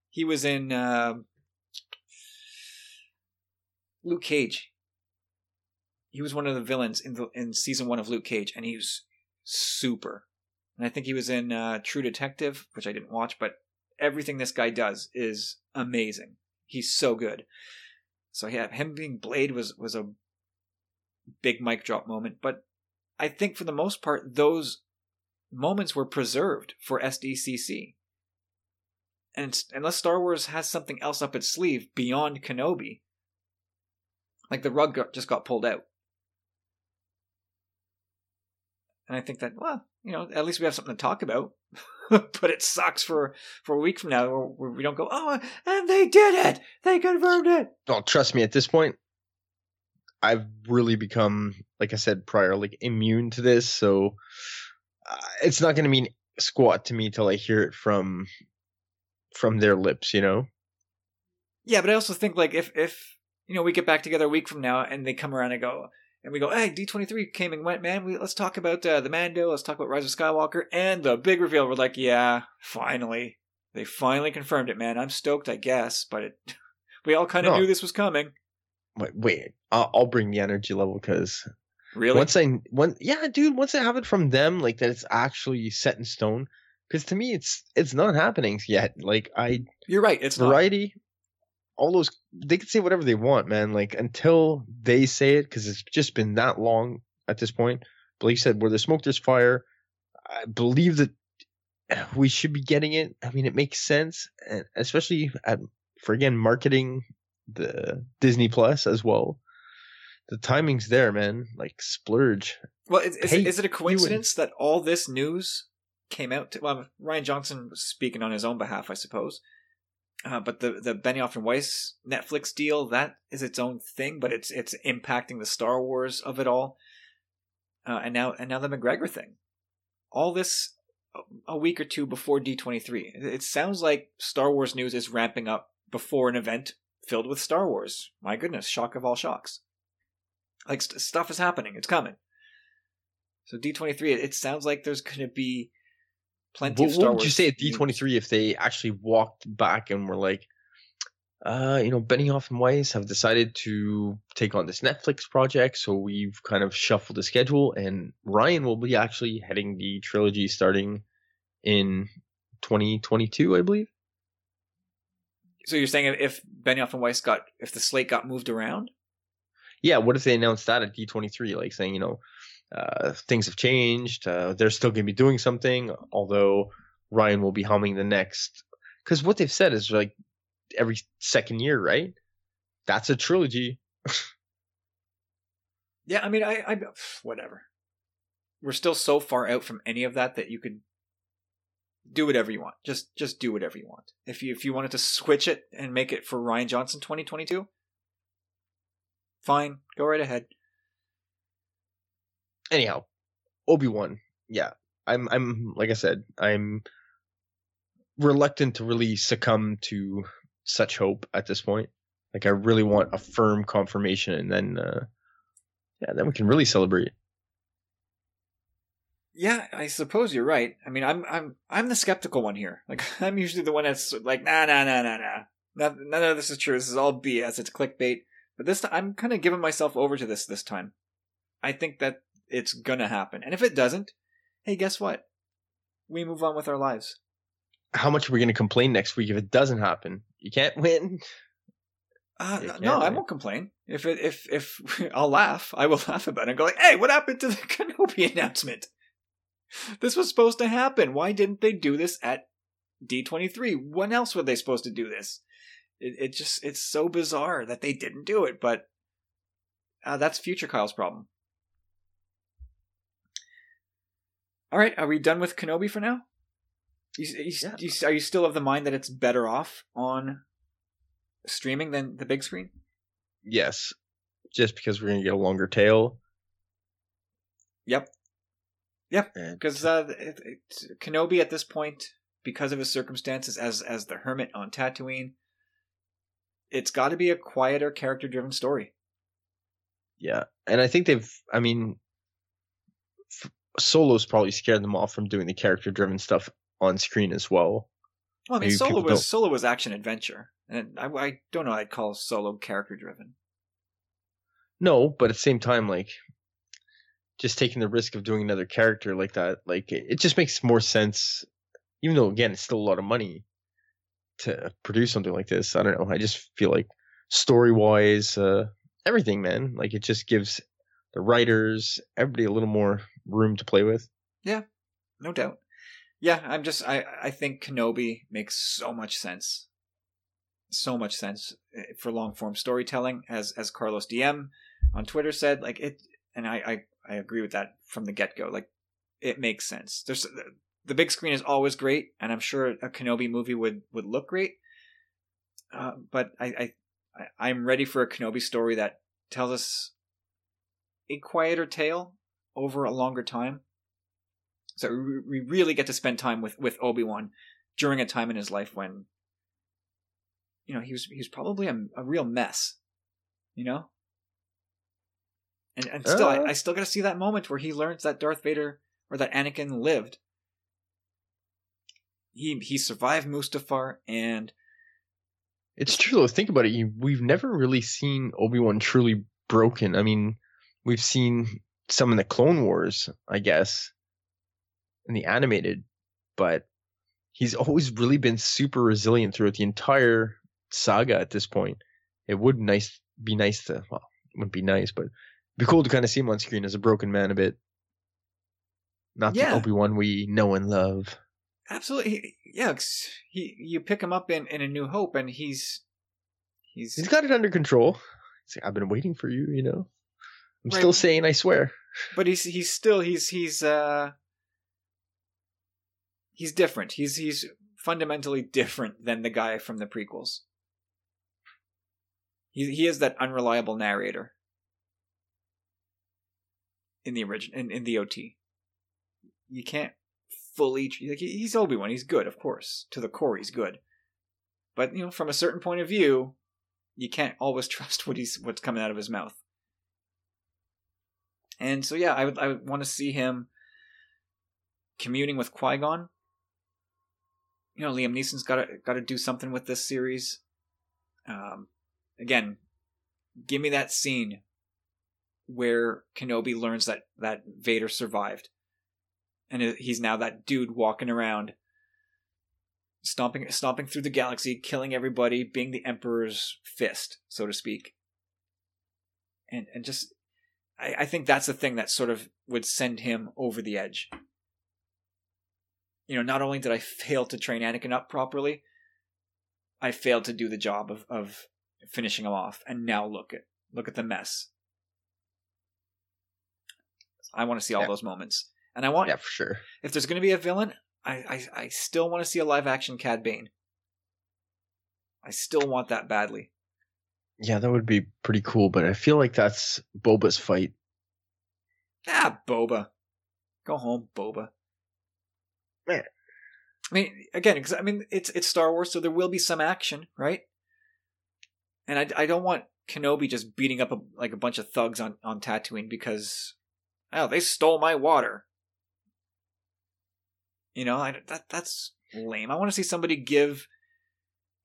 He was in uh, Luke Cage. He was one of the villains in the in season one of Luke Cage, and he was super. And I think he was in uh, True Detective, which I didn't watch, but everything this guy does is amazing. He's so good. So yeah, him being Blade was was a big mic drop moment, but I think for the most part those moments were preserved for SDCC. And unless Star Wars has something else up its sleeve beyond Kenobi, like the rug got, just got pulled out. And I think that well, you know, at least we have something to talk about. but it sucks for for a week from now where, we don't go, oh, and they did it, they confirmed it. Oh, trust me, at this point, I've really become, like I said prior, like immune to this. So uh, it's not going to mean squat to me till I hear it from from their lips. You know. Yeah, but I also think like if if you know we get back together a week from now and they come around and go and we go, hey, D twenty three came and went, man. We, let's talk about uh, the Mando. Let's talk about Rise of Skywalker and the big reveal. We're like, yeah, finally, they finally confirmed it, man. I'm stoked, I guess, but it, we all kind of No. knew this was coming. Wait, wait I'll, I'll bring the energy level because Really? once I one yeah, dude, once I have it from them, like that, it's actually set in stone. Because to me, it's it's not happening yet. Like I You're right. It's not. All those they can say whatever they want man. Like until they say it because it's just been that long at this point. But like you said where there's smoke there's fire. I believe that we should be getting it. I mean it makes sense and especially at for again marketing the disney plus as well. The timing's there man. Like splurge. Well, is, is, Hey, is it a coincidence that all this news came out? To, well, Rian Johnson was speaking on his own behalf, I suppose. Uh, but the the Benioff and Weiss Netflix deal that is its own thing, but it's it's impacting the Star Wars of it all. Uh, and now and now the McGregor thing, all this a- a week or two before D twenty three. It sounds like Star Wars news is ramping up before an event filled with Star Wars. My goodness, shock of all shocks! Like st- stuff is happening. It's coming. So D twenty three. It sounds like there's going to be plenty what, of Star what would Wars. you say at d23 if they actually walked back and were like uh, you know, Benioff and Weiss have decided to take on this Netflix project, so we've kind of shuffled the schedule, and Rian will be actually heading the trilogy starting in 2022, I believe. So you're saying if Benioff and Weiss got if the slate got moved around? Yeah, what if they announced that at D23, like saying, you know, uh, things have changed, uh, they're still going to be doing something, although Rian will be helming the next. Because what they've said is like every second year, right? That's a trilogy. Yeah, I mean, I, I whatever. We're still so far out from any of that that you could do whatever you want. Just just do whatever you want. If you if you wanted to switch it and make it for Rian Johnson 2022, fine, go right ahead. Anyhow, Obi Wan, yeah, I'm I'm like I said, I'm reluctant to really succumb to such hope at this point. Like I really want a firm confirmation, and then uh, yeah, then we can really celebrate. Yeah, I suppose you're right. I mean, I'm I'm I'm the skeptical one here. Like I'm usually the one that's like, nah, nah, nah, nah, nah. None, none of this is true. This is all BS. It's clickbait. But this time, I'm kind of giving myself over to this this time. I think that it's gonna happen. And if it doesn't, hey, guess what? We move on with our lives. How much are we going to complain next week if it doesn't happen? You can't win. Uh, no, no, I won't complain. If it if if I'll laugh, I will laugh about it and go like, "Hey, what happened to the Kenobi announcement? This was supposed to happen. Why didn't they do this at D23? When else were they supposed to do this? It it just it's so bizarre that they didn't do it, but uh, that's future Kyle's problem. All right, are we done with Kenobi for now? You, you, Yeah. you, are you still of the mind that it's better off on streaming than the big screen? Yes, just because we're going to get a longer tail. Yep. Yep. And Because uh, it, it, Kenobi at this point, because of his circumstances as as the hermit on Tatooine, it's got to be a quieter, character-driven story. Yeah, and I think they've. I mean, f- Solo's probably scared them off from doing the character-driven stuff on screen as well. Well, I mean, Maybe Solo was don't- Solo was action adventure, and I, I don't know. I'd call Solo character-driven. No, but at the same time, like, just taking the risk of doing another character like that, like, it, it just makes more sense. Even though, again, it's still a lot of money to produce something like this. I don't know. I just feel like story-wise, uh, everything, man, like, it just gives the writers, everybody, a little more room to play with. Yeah, no doubt. Yeah, I'm just I I think Kenobi makes so much sense. So much sense eh, for long form storytelling as as Carlos DM on Twitter said like it and I I, I agree with that from the get-go. Like it makes sense. There's the big screen is always great, and I'm sure a Kenobi movie would would look great. Uh, but I, I I'm ready for a Kenobi story that tells us a quieter tale over a longer time. So we really get to spend time with with Obi Wan during a time in his life when, you know, he was he was probably a, a real mess, you know. And and still, uh. I, I still got to see that moment where he learns that Darth Vader or that Anakin lived. He he survived Mustafar, and it's true though. Think about it. We've never really seen Obi Wan truly broken. I mean, we've seen some in the Clone Wars, I guess, in the animated, but he's always really been super resilient throughout the entire saga at this point. It would nice be nice to well, it wouldn't be nice, but be cool to kind of see him on screen as a broken man a bit. Not yeah. the Obi Wan we know and love. Absolutely, yeah. He you pick him up in in A New Hope, and he's he's he's got it under control. Like, I've been waiting for you, you know. I'm right. still saying, I swear. But he's he's still he's he's uh he's different. He's he's fundamentally different than the guy from the prequels. He he is that unreliable narrator in the original in, in the OT. You can't fully like he's Obi Wan. He's good, of course. To the core, he's good. But you know, from a certain point of view, you can't always trust what he's what's coming out of his mouth. And so yeah, I would I would want to see him communing with Qui Gon. You know, Liam Neeson's got to got to do something with this series. Um, again, give me that scene where Kenobi learns that that Vader survived, and he's now that dude walking around, stomping stomping through the galaxy, killing everybody, being the Emperor's fist, so to speak. And and just, I, I think that's the thing that sort of would send him over the edge. You know, not only did I fail to train Anakin up properly, I failed to do the job of of finishing him off, and now look at look at the mess I want to see all yeah. those moments, and I want yeah for sure. If there's going to be a villain, I, I I still want to see a live action Cad Bane. I still want that badly. Yeah, that would be pretty cool, but I feel like that's Boba's fight. Ah, Boba. Go home, Boba. Man. I mean, again, because I mean, it's it's Star Wars, so there will be some action, right? And I, I don't want Kenobi just beating up a, like a bunch of thugs on on Tatooine because Oh, they stole my water. You know, I, that that's lame. I want to see somebody give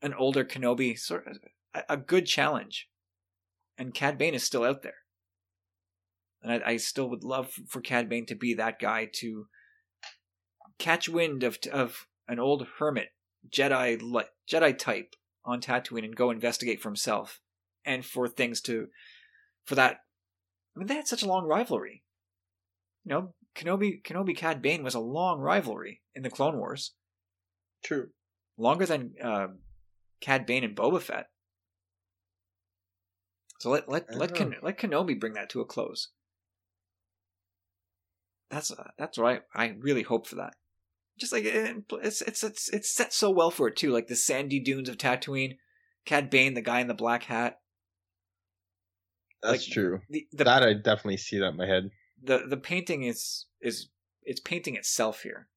an older Kenobi sort of a, a good challenge. And Cad Bane is still out there. And I, I still would love for Cad Bane to be that guy to catch wind of of an old hermit Jedi Jedi type on Tatooine and go investigate for himself, and for things to for that. I mean, they had such a long rivalry. You know, Kenobi Kenobi Cad Bane was a long rivalry in the Clone Wars. True. Longer than uh, Cad Bane and Boba Fett. So let let let, Ken, let Kenobi bring that to a close. That's uh, that's right. I really hope for that. Just like it's it's it's it's set so well for it too. Like the sandy dunes of Tatooine, Cad Bane, the guy in the black hat. That's like, true. The, the, that I definitely see that in my head the the painting is is it's painting itself here.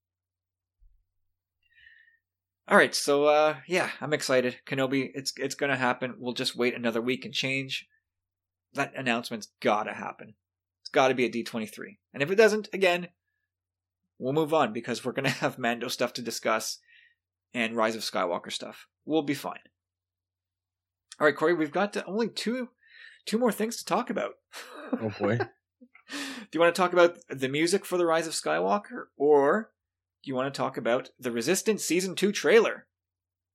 All right, so uh yeah, I'm excited. Kenobi, it's it's to happen. We'll just wait another week and change. That announcement's got to happen. It's got to be at D23. And if it doesn't, again, we'll move on because we're to have Mando stuff to discuss and Rise of Skywalker stuff. We'll be fine. All right, Corey, we've got only two two more things to talk about. Oh boy. do you want to talk about the music for The Rise of Skywalker, or you want to talk about the Resistance Season 2 trailer?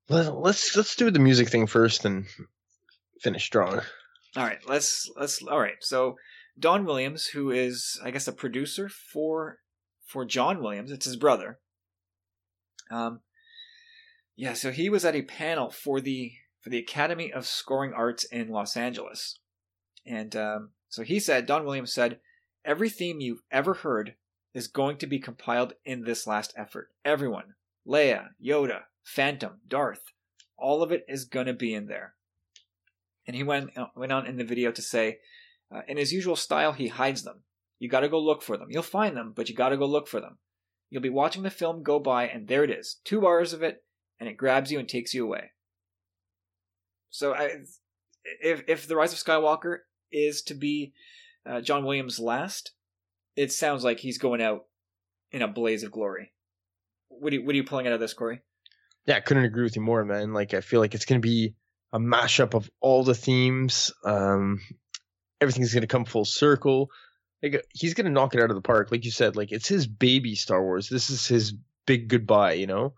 Let's let's do the music thing first and finish strong. All right, let's let's all right. So Don Williams, who is I guess a producer for for John Williams, it's his brother. Um, yeah, so he was at a panel for the for the Academy of Scoring Arts in Los Angeles, and um, so he said Don Williams said Every theme you've ever heard is going to be compiled in this last effort. Everyone, Leia, Yoda, Phantom, Darth, all of it is going to be in there. And he went uh, went on in the video to say, uh, in his usual style, he hides them. You got to go look for them. You'll find them, but you got to go look for them. You'll be watching the film go by, and there it is, two bars of it, and it grabs you and takes you away. So, I, if if the Rise of Skywalker is to be uh, John Williams' last, it sounds like he's going out in a blaze of glory. What are you, what are you pulling out of this, Corey? Yeah, I couldn't agree with you more, man. Like, I feel like it's going to be a mashup of all the themes. Um, everything's going to come full circle. Like, he's going to knock it out of the park. Like you said, like it's his baby Star Wars. This is his big goodbye. You know,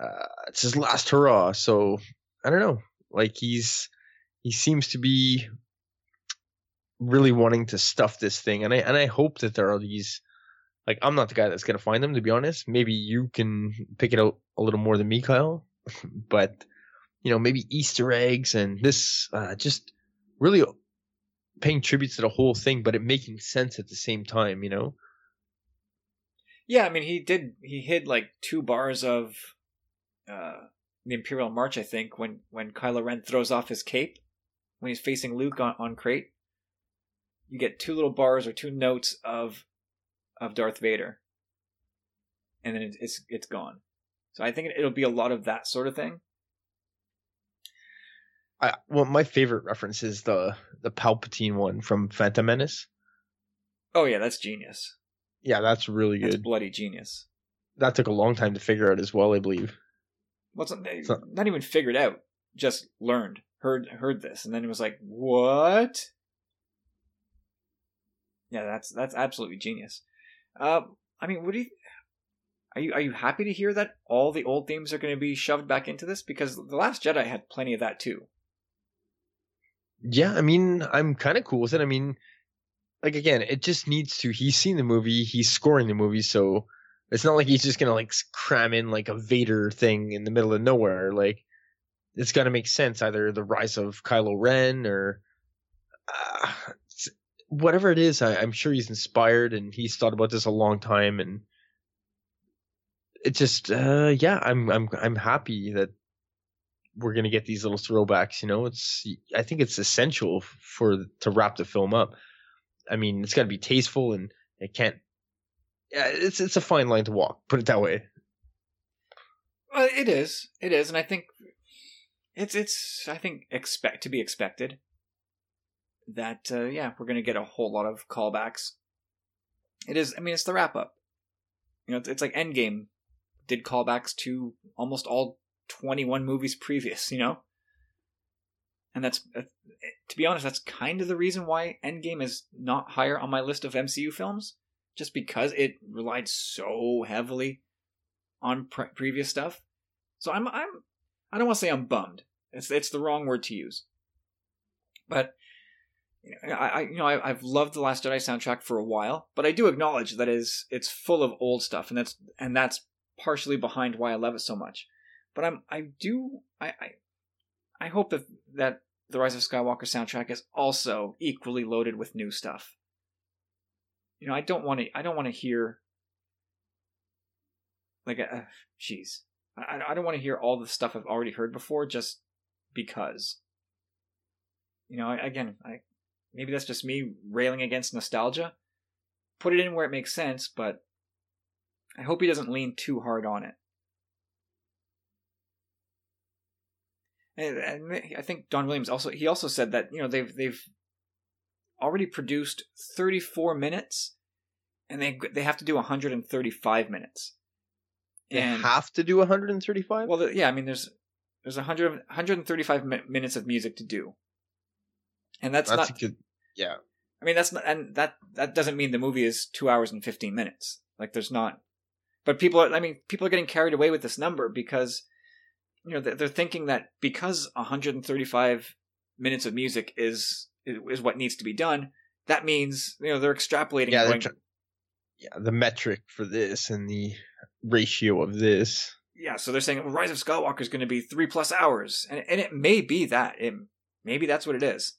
uh, it's his last hurrah. So I don't know. Like he's he seems to be really wanting to stuff this thing, and I and I hope that there are these. Like I'm not the guy that's gonna find them, to be honest. Maybe you can pick it out a little more than me, Kyle. but you know, maybe Easter eggs and this uh, just really paying tribute to the whole thing, but it making sense at the same time. You know. Yeah, I mean, he did. He hid like two bars of uh, the Imperial March, I think, when when Kylo Ren throws off his cape when he's facing Luke on, on Crait you get two little bars or two notes of of Darth Vader, and then it's it's gone. So I think it'll be a lot of that sort of thing. I, well, my favorite reference is the the Palpatine one from Phantom Menace. Oh yeah, that's genius. Yeah, that's really good. That's bloody genius. That took a long time to figure out as well, I believe. Well, not, not even figured out. Just learned, heard, heard this, and then it was like, what? Yeah, that's that's absolutely genius. Uh, I mean, what do you? Are you are you happy to hear that all the old themes are going to be shoved back into this? Because the Last Jedi had plenty of that too. Yeah, I mean, I'm kind of cool with it. I mean, like again, it just needs to. He's seen the movie, he's scoring the movie, so it's not like he's just gonna like cram in like a Vader thing in the middle of nowhere. Like, it's got to make sense. Either the rise of Kylo Ren or uh, whatever it is, I, am sure he's inspired and he's thought about this a long time, and it just, uh, yeah, I'm I'm I'm happy that we're gonna get these little throwbacks. You know, it's I think it's essential for to wrap the film up. I mean, it's got to be tasteful and it can't. Yeah, it's it's a fine line to walk. Put it that way. It is. It is, and I think it's it's I think expect to be expected that uh, yeah, we're to get a whole lot of callbacks. It is. I mean, it's the wrap up. You know, it's, it's like Endgame did callbacks to almost all 21 movies previous. You know, and that's uh, to be honest, that's kind of the reason why Endgame is not higher on my list of MCU films, just because it relied so heavily on pre- previous stuff. So I'm I'm I don't want to say I'm bummed. It's it's the wrong word to use. But I, I you know I, have loved the Last Jedi soundtrack for a while, but I do acknowledge that is it's full of old stuff, and that's and that's partially behind why I love it so much. But I'm I do I I, I hope that that the Rise of Skywalker soundtrack is also equally loaded with new stuff. You know, I don't want to I don't want to hear like uh, jeez. I I don't want to hear all the stuff I've already heard before just because. You know, again, I maybe that's just me railing against nostalgia. Put it in where it makes sense, but I hope he doesn't lean too hard on it. And, I think Don Williams also he also said that you know they've they've already produced 34 minutes, and they they have to do 135 minutes. They and, have to do 135. Well, yeah, I mean there's there's 100 135 minutes of music to do, and that's, that's not good, yeah. I mean, that's not, and that that doesn't mean the movie is two hours and fifteen minutes. Like, there's not. But people are. I mean, people are getting carried away with this number because, you know, they're thinking that because 135 minutes of music is is what needs to be done. That means you know they're extrapolating. Yeah, going, yeah, the metric for this and the ratio of this. Yeah, so they're saying well, Rise of Skywalker is going to be three plus hours, and and it may be that. It, maybe that's what it is.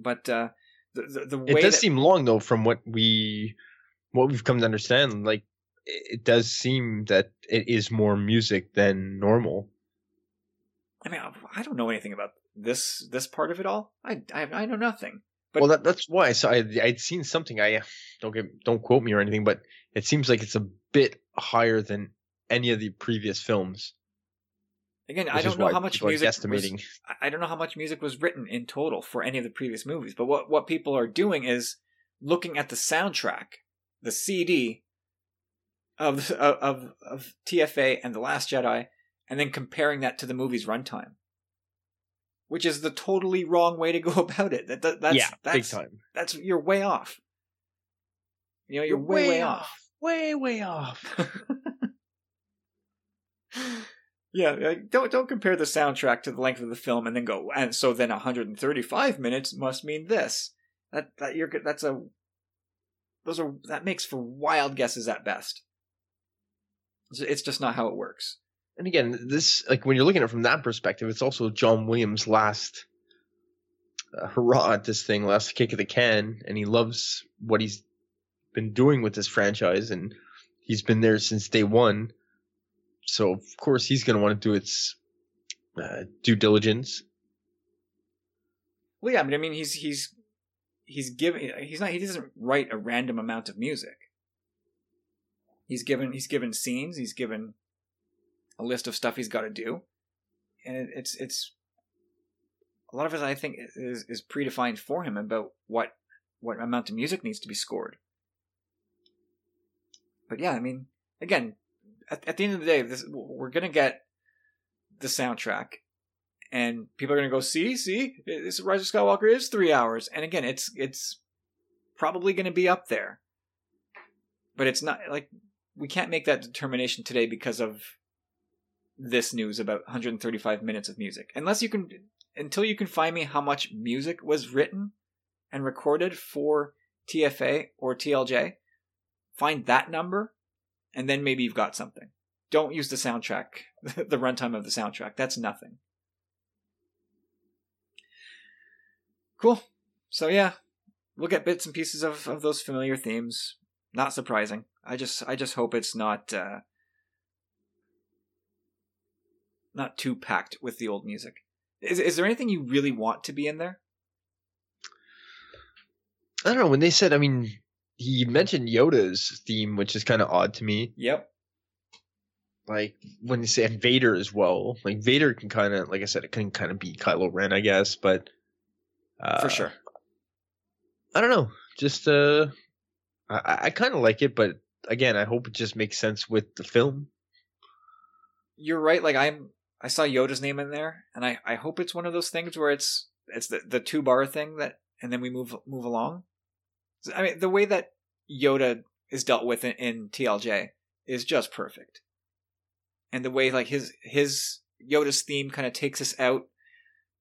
But uh, the, the, the way it does that... seem long though, from what we what we've come to understand, like it does seem that it is more music than normal. I mean, I don't know anything about this this part of it all. I I, I know nothing. But well, that, that's why I saw. I, I'd seen something. I don't get don't quote me or anything, but it seems like it's a bit higher than any of the previous films. Again, I don't know how much music. Was, I don't know how much music was written in total for any of the previous movies. But what what people are doing is looking at the soundtrack, the CD of of of TFA and the Last Jedi, and then comparing that to the movie's runtime, which is the totally wrong way to go about it. That, that that's yeah, that's, big time. That's you're way off. You know, you're, you're way, way, way off. off. Way way off. yeah, don't don't compare the soundtrack to the length of the film and then go and so then 135 minutes must mean this. That that you're that's a those are that makes for wild guesses at best. It's just not how it works. And again, this like when you're looking at it from that perspective, it's also John Williams' last uh, hurrah at this thing, last kick of the can, and he loves what he's been doing with this franchise, and he's been there since day one. So of course he's going to want to do its uh, due diligence. Well, yeah, but I mean, he's he's he's giving he's not he doesn't write a random amount of music. He's given he's given scenes. He's given a list of stuff he's got to do, and it's it's a lot of it. I think is is predefined for him about what what amount of music needs to be scored. But yeah, I mean, again, at, at the end of the day, this we're gonna get the soundtrack, and people are gonna go see see this Rise of Skywalker is three hours, and again, it's it's probably gonna be up there, but it's not like we can't make that determination today because of this news about 135 minutes of music. Unless you can, until you can find me how much music was written and recorded for TFA or TLJ, find that number, and then maybe you've got something. Don't use the soundtrack, the runtime of the soundtrack. That's nothing. Cool. So yeah, we'll get bits and pieces of, of those familiar themes. Not surprising. I just I just hope it's not uh, not too packed with the old music. Is is there anything you really want to be in there? I don't know. When they said, I mean, he mentioned Yoda's theme, which is kind of odd to me. Yep. Like when they said Vader as well, like Vader can kind of, like I said, it can kind of be Kylo Ren, I guess, but uh, for sure. I don't know. Just uh, I, I kind of like it, but again, I hope it just makes sense with the film. You're right. Like I'm, I saw Yoda's name in there, and I, I hope it's one of those things where it's it's the the two bar thing that, and then we move move along. I mean, the way that Yoda is dealt with in, in TLJ is just perfect, and the way like his his Yoda's theme kind of takes us out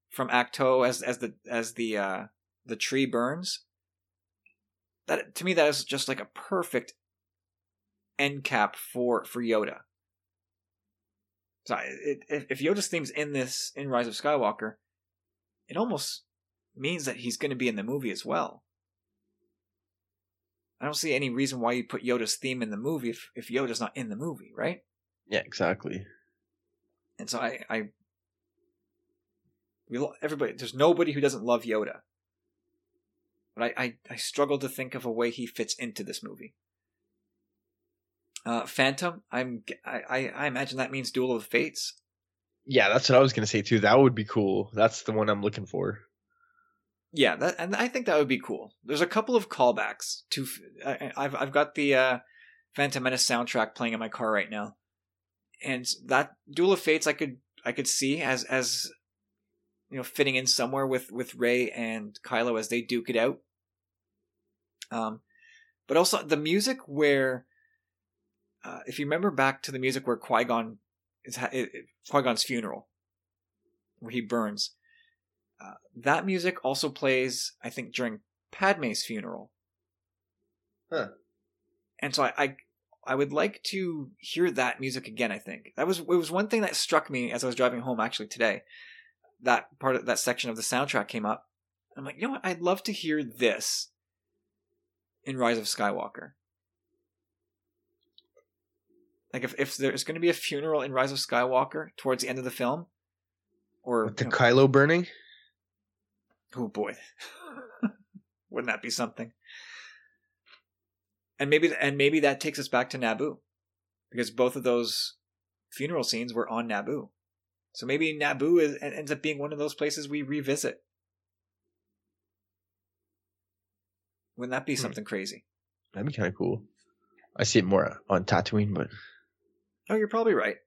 from Ahch-To as as the as the uh the tree burns. That to me that is just like a perfect end cap for for Yoda. So it, if Yoda's theme's in this in Rise of Skywalker, it almost means that he's going to be in the movie as well. I don't see any reason why you put Yoda's theme in the movie if, if Yoda's not in the movie, right? Yeah, exactly. And so I, I, we everybody. There's nobody who doesn't love Yoda, but I, I, I struggle to think of a way he fits into this movie. Uh, Phantom, I'm I, I imagine that means Duel of the Fates. Yeah, that's what I was gonna say too. That would be cool. That's the one I'm looking for. Yeah, that and I think that would be cool. There's a couple of callbacks to. I've I've got the uh, Phantom Menace soundtrack playing in my car right now, and that Duel of Fates I could I could see as as you know fitting in somewhere with with Rey and Kylo as they duke it out. Um, but also the music where uh, if you remember back to the music where Qui Gon is Qui Gon's funeral, where he burns, uh, that music also plays, I think, during Padme's funeral. Huh. And so I, I, I would like to hear that music again. I think that was it was one thing that struck me as I was driving home actually today. That part of that section of the soundtrack came up. I'm like, you know what? I'd love to hear this in Rise of Skywalker Like if if there's going to be a funeral in Rise of Skywalker towards the end of the film, or With the you know, Kylo burning. Oh boy, wouldn't that be something? And maybe and maybe that takes us back to Naboo, because both of those funeral scenes were on Naboo. So maybe Naboo is, ends up being one of those places we revisit. Wouldn't that be Hmm. something crazy? That'd be kind of cool. I see it more on Tatooine, but Oh, you're probably right.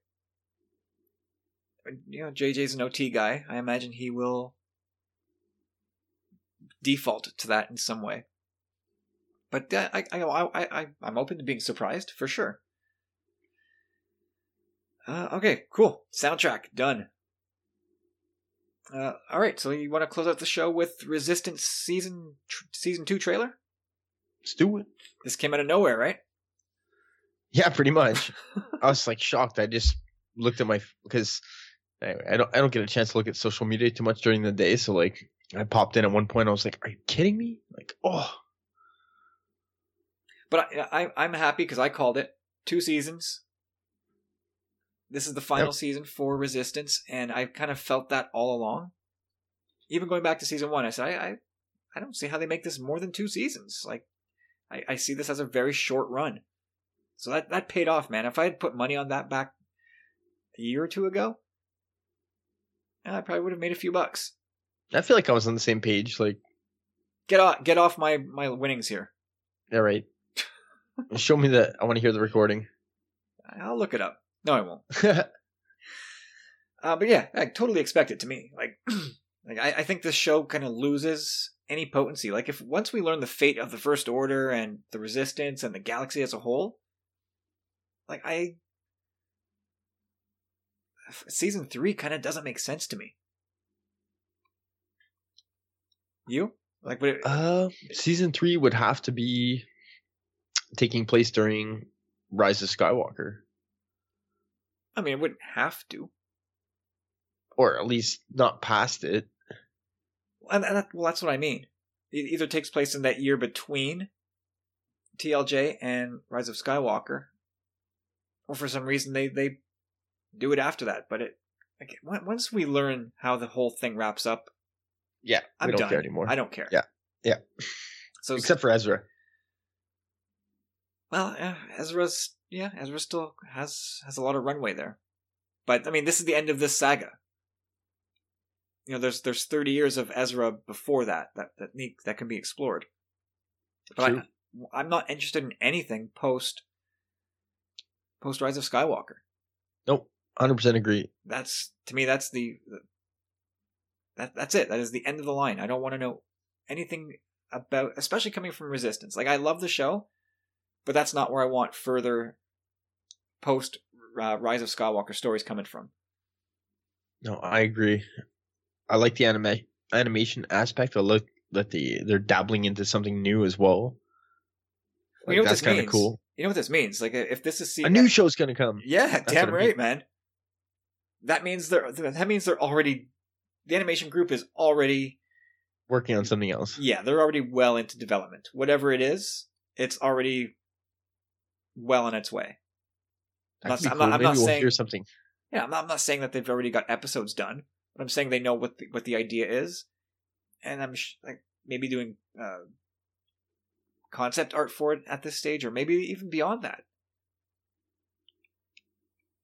You know, JJ's an OT guy. I imagine he will default to that in some way. But I, I, I, I, I'm open to being surprised for sure. Uh, okay, cool. Soundtrack done. Uh, all right, so you want to close out the show with Resistance season tr- season two trailer? let's do it. This came out of nowhere, right? Yeah, pretty much. I was like shocked. I just looked at my because anyway, I don't I don't get a chance to look at social media too much during the day. So like I popped in at one point. I was like, "Are you kidding me?" Like, oh, But I, I I'm happy because I called it two seasons. This is the final Yep. season for Resistance, and I kind of felt that all along. Even going back to season one, I said I I, I don't see how they make this more than two seasons. Like, I, I see this as a very short run. So that that paid off, man. If I had put money on that back a year or two ago, eh, I probably would have made a few bucks. I feel like I was on the same page. Like, Get off get off my my winnings here. all right, show me that. I want to hear the recording. I'll look it up. No, I won't. Uh, but yeah, I totally expect it to me. Like, like I, I think this show kind of loses any potency. Like, if once we learn the fate of the First Order and the Resistance and the galaxy as a whole, like I, season three kind of doesn't make sense to me. You like, it, uh, season three would have to be taking place during Rise of Skywalker, I mean, it wouldn't have to. or at least not past it. And, and that, well, that's what I mean. It either takes place in that year between TLJ and Rise of Skywalker, or for some reason they they do it after that. But it like once we learn how the whole thing wraps up, Yeah, I'm we don't done. care anymore. I don't care. Yeah. Yeah. So Except for Ezra. well, yeah, Ezra's yeah, Ezra still has has a lot of runway there. But I mean, this is the end of this saga. You know, there's there's 30 years of Ezra before that that that need, that can be explored. But True. I, I'm not interested in anything post post Rise of Skywalker. Nope, hundred percent agree. That's to me that's the, the that that's it. That is the end of the line. I don't want to know anything about especially coming from Resistance. Like I love the show, but that's not where I want further post uh, Rise of Skywalker stories coming from. No, I agree. I like the anime animation aspect. I look that the they're dabbling into something new as well. Well, you know what that's this kind of means? cool. You know what this means? Like if this is A new show's gonna come. Yeah, That's damn what I mean. right, man. That means they're that means they're already the animation group is already Working on something else. yeah, they're already well into development. Whatever it is, it's already well on its way. That Not- be I'm not- I'm not we'll saying- hear something. Yeah, I'm not, I'm not saying that they've already got episodes done, but I'm saying they know what the, what the idea is, and I'm sh- like maybe doing uh, concept art for it at this stage, or maybe even beyond that.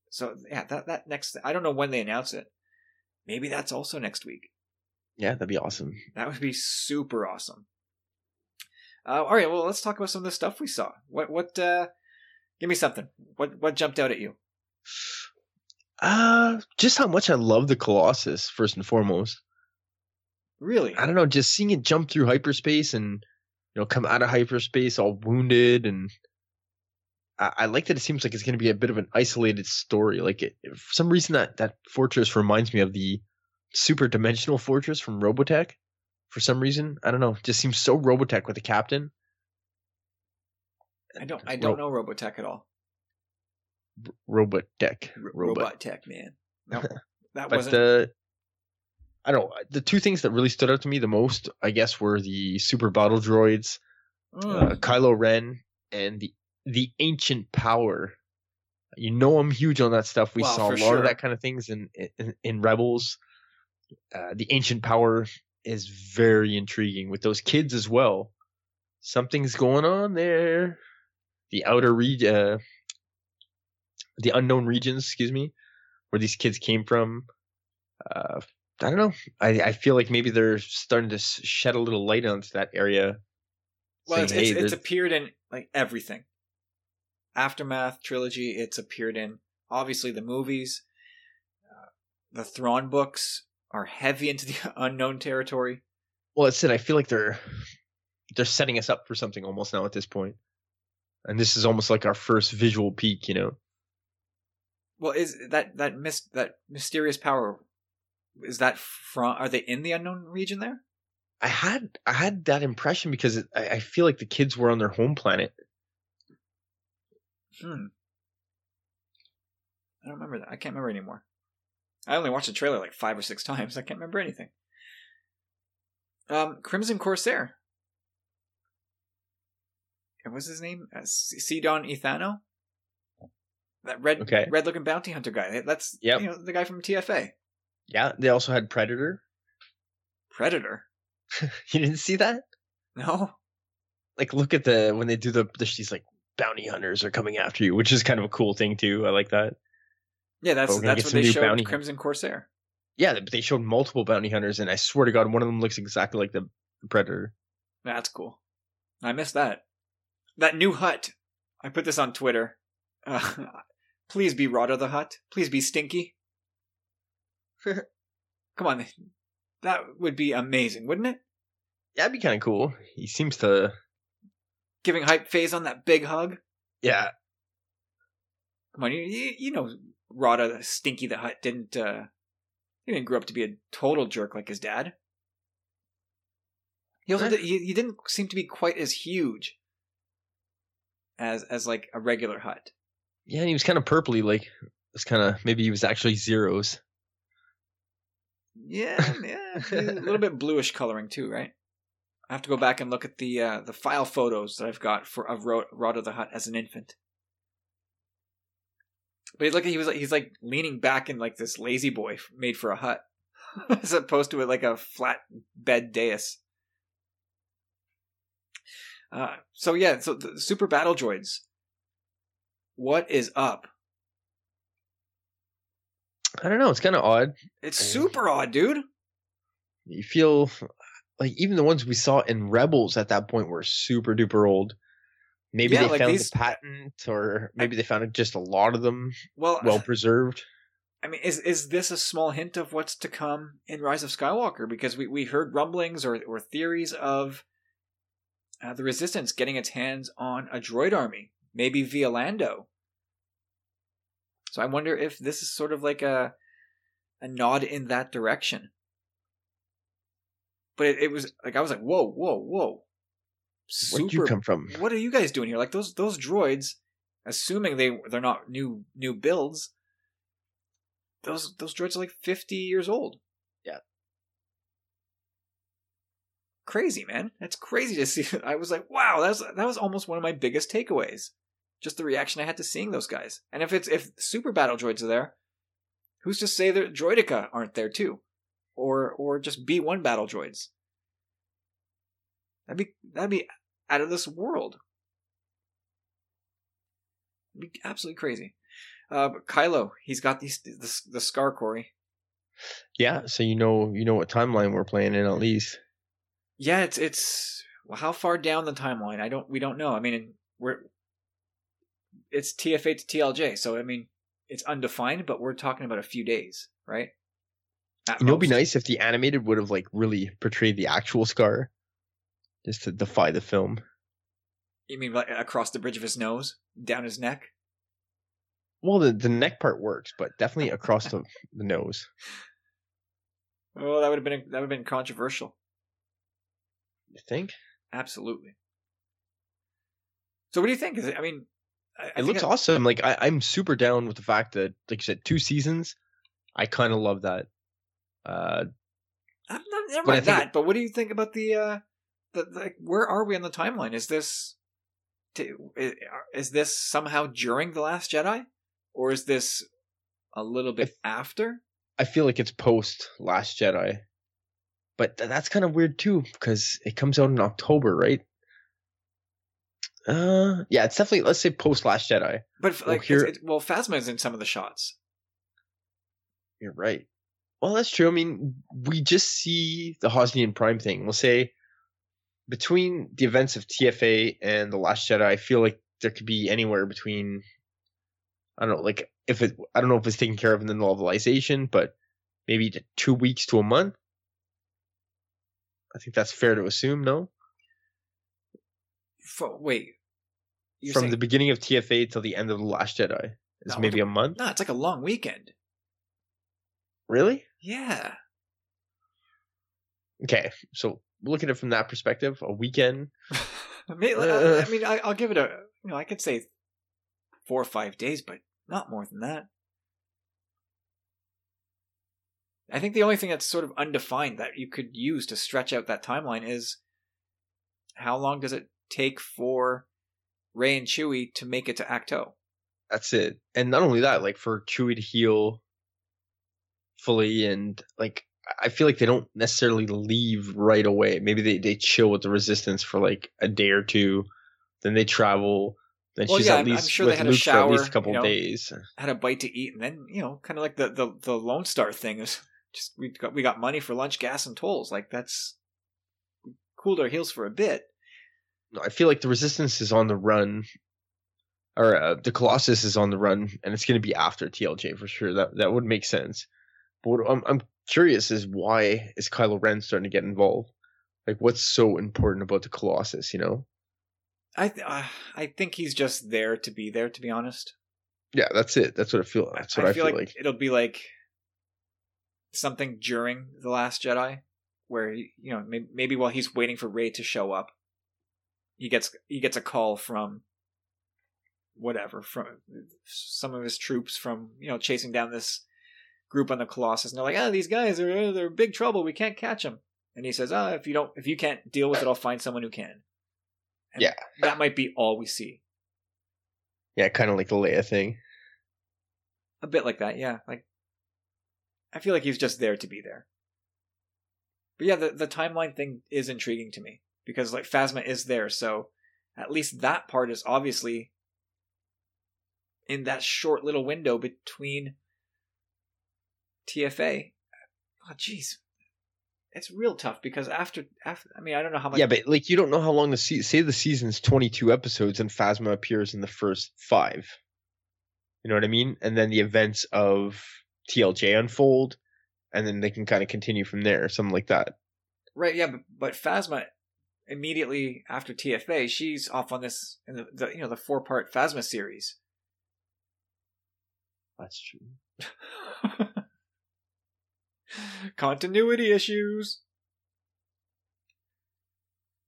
So yeah, that that next I don't know when they announce it. Maybe that's also next week. Yeah, that'd be awesome. That would be super awesome. Uh, all right, well, let's talk about some of the stuff we saw. What what? uh Give me something. What what jumped out at you? Uh just how much I love the Colossus first and foremost. Really? I don't know, just seeing it jump through hyperspace and you know come out of hyperspace all wounded and I, I like that it seems like it's going to be a bit of an isolated story. Like it, for some reason that that fortress reminds me of the super dimensional fortress from Robotech. For some reason, I don't know, just seems so Robotech with the captain. I don't I don't know Robotech at all. Robotech, R- Robot. Robot Tech, man. No, that But wasn't. uh, I don't. The two things that really stood out to me the most, I guess, were the super battle droids, uh, Mm. Kylo Ren, and the the ancient power. You know, I'm huge on that stuff. We Well, saw a lot sure. of that kind of things in in, in Rebels. Uh, the ancient power is very intriguing with those kids as well. Something's going on there. The outer region, uh, the unknown regions, excuse me, where these kids came from. Uh, I don't know. I, I feel like maybe they're starting to shed a little light onto that area. Well, it's, saying, it's, "Hey, it's there's- appeared in like everything. Aftermath trilogy, it's appeared in obviously the movies. Uh, the Thrawn books are heavy into the unknown territory. Well, it's it. I feel like they're they're setting us up for something almost now at this point, and this is almost like our first visual peek. You know, Well, is that that mist that mysterious power? Is that from? Are they in the unknown region there? I had I had that impression because it, I, I feel like the kids were on their home planet. Hmm. I don't remember that. I can't remember anymore. I only watched the trailer like five or six times. I can't remember anything. Um, Crimson Corsair. And What's his name? Uh, Sidon Ithano. That red, Okay. red-looking bounty hunter guy. That's Yep. you know the guy from TFA. Yeah, they also had Predator. Predator. You didn't see that? No. Like, look at the when they do the, the she's like bounty hunters are coming after you, which is kind of a cool thing too. I like that. Yeah, that's But we're gonna that's what they showed. bounty Crimson Corsair. Yeah, but they showed multiple bounty hunters, and I swear to God, one of them looks exactly like the Predator. That's cool. I missed that. That new Hutt. I put this on Twitter. Uh, please be Rotta the Hutt. Please be Stinky. Come on. That would be amazing, wouldn't it? That'd be kind of cool. He seems to, Giving hype phase on that big hug. yeah, Come on, you you, know Rotta Stinky the Hutt didn't uh he didn't grow up to be a total jerk like his dad. He also Eh. did, he, he didn't seem to be quite as huge as as like a regular Hutt. yeah. And he was kind of purpley, like it's kind of maybe he was actually zeros. Yeah, yeah, a little bit bluish coloring too, right? I have to go back and look at the uh, the file photos that I've got for of Rotta, Rod of the Hut as an infant. But he look, he was like he's like leaning back in like this lazy boy made for a Hutt, as opposed to it like a flat bed dais. Uh, so yeah, so the super battle droids. What is up? I don't know. It's kind of odd. It's super odd, dude. You feel like even the ones we saw in Rebels at that point were super duper old. Maybe Yeah, they like found these- the patent, or maybe they found just a lot of them Well, well preserved. I mean, is is this a small hint of what's to come in Rise of Skywalker? Because we, we heard rumblings or, or theories of uh, the Resistance getting its hands on a droid army, maybe via Lando. So I wonder if this is sort of like a a nod in that direction. But it, it was like I was like, whoa, whoa, whoa! Where'd you come from? What are you guys doing here? Like those those droids, assuming they they're not new new builds. Those those droids are like fifty years old. Yeah. Crazy man, that's crazy to see. I was like, wow, that's that was almost one of my biggest takeaways. Just the reaction I had to seeing those guys. And if it's if super battle droids are there, who's to say that Droidekas aren't there too, or or just B one battle droids? That'd be that'd be out of this world. It'd be absolutely crazy. Uh, but Kylo, he's got these the, the scar Corey. Yeah, so you know you know what timeline we're playing in at least. Yeah, it's it's well, how far down the timeline? I don't we don't know. I mean, we're it's TFA to TLJ, so I mean it's undefined, but we're talking about a few days, right? You know, it'd be nice if the animated would have like really portrayed the actual scar, just to defy the film. You mean like across the bridge of his nose, down his neck? Well, the the neck part works, but definitely across the, the nose. Well, that would have been that would have been controversial. You think? Absolutely. So, what do you think? Is it? I mean, I, I It looks I- awesome. Like I, I'm super down with the fact that, like you said, two seasons. I kind of love that. Uh, I'm not, never mind that. But what do you think about the uh, the like? Where are we on the timeline? Is this to, is this somehow during the Last Jedi, or is this a little bit after? I feel like it's post Last Jedi, but th- that's kind of weird too because it comes out in October, right? Uh, yeah, it's definitely let's say post Last Jedi. But Well, like, here- it's, it, well, Phasma is in some of the shots. You're right. Well, that's true. I mean, we just see the Hosnian Prime thing. We'll say between the events of TFA and the Last Jedi, I feel like there could be anywhere between I don't know, like if it I don't know if it's taken care of in the novelization, but maybe two weeks to a month. I think that's fair to assume, no? F- wait, From saying, the beginning of TFA till the end of the Last Jedi is No, maybe a month. no, it's like a long weekend. Really? Yeah, Okay, so look at it from that perspective. A weekend. I mean, I- Uh. I mean, I, I'll give it a you know, I could say four or five days, but not more than that. I think the only thing that's sort of undefined that you could use to stretch out that timeline is how long does it take for Rey and Chewie to make it to Ahch-To? That's it. And not only that, like for Chewie to heal fully and like I feel like they don't necessarily leave right away. Maybe they, they chill with the resistance for like a day or two, then they travel. Then Well, she's yeah, at I'm- I'm least sure they with Luke for at least a couple you know. days. Had a bite to eat, and then you know, kind of like the the the Lone Star thing is just we got we got money for lunch, gas, and tolls. Like that's cooled our heels for a bit. No, I feel like the resistance is on the run, or uh, the Colossus is on the run, and it's going to be after TLJ for sure. That that would make sense. But I'm I'm curious is why is Kylo Ren starting to get involved? Like, what's so important about the Colossus? You know? I th- uh, I think he's just there to be there. To be honest, Yeah, that's it. That's what I feel. That's what I, feel, like. it'll be like something during the Last Jedi, where you know maybe, maybe while he's waiting for Rey to show up, he gets he gets a call from whatever from some of his troops from you know chasing down this group on the Colossus, and they're like, "Ah, these guys are they're big trouble. We can't catch them." And he says, "Ah, if you don't, if you can't deal with it, I'll find someone who can." And Yeah. that might be all we see. Yeah, kind of like the Leia thing. A bit like that, yeah. Like, I feel like he's just there to be there. But yeah, the the timeline thing is intriguing to me because like Phasma is there, so at least that part is obviously in that short little window between TFA. Oh, jeez, it's real tough because after after I mean I don't know how much. Yeah, but like you don't know how long the se- say the season's 22 episodes and Phasma appears in the first 5. You know what I mean? And then the events of TLJ unfold and then they can kind of continue from there, something like that. Right, yeah, but, but Phasma immediately after TFA, she's off on this in the, the you know the four part Phasma series. That's true. Continuity issues.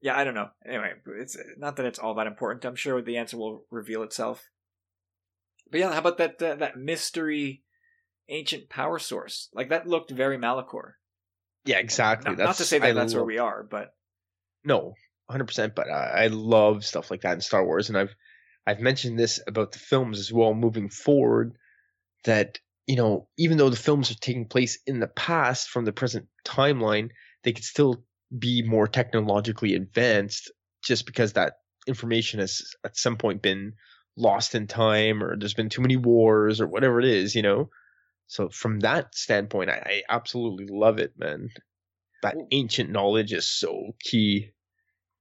Yeah, I don't know. Anyway, it's not that it's all that important. I'm sure the answer will reveal itself. But yeah, how about that uh, that mystery ancient power source? Like that looked very Malachor. Yeah, exactly. Not, that's not to say that I that's where we are, but No, 100%, but I, I love stuff like that in Star Wars and I've I've mentioned this about the films as well moving forward that you know, even though the films are taking place in the past from the present timeline, they could still be more technologically advanced just because that information has at some point been lost in time or there's been too many wars or whatever it is, you know. So from that standpoint, I, I absolutely love it, man. That Well- ancient knowledge is so key.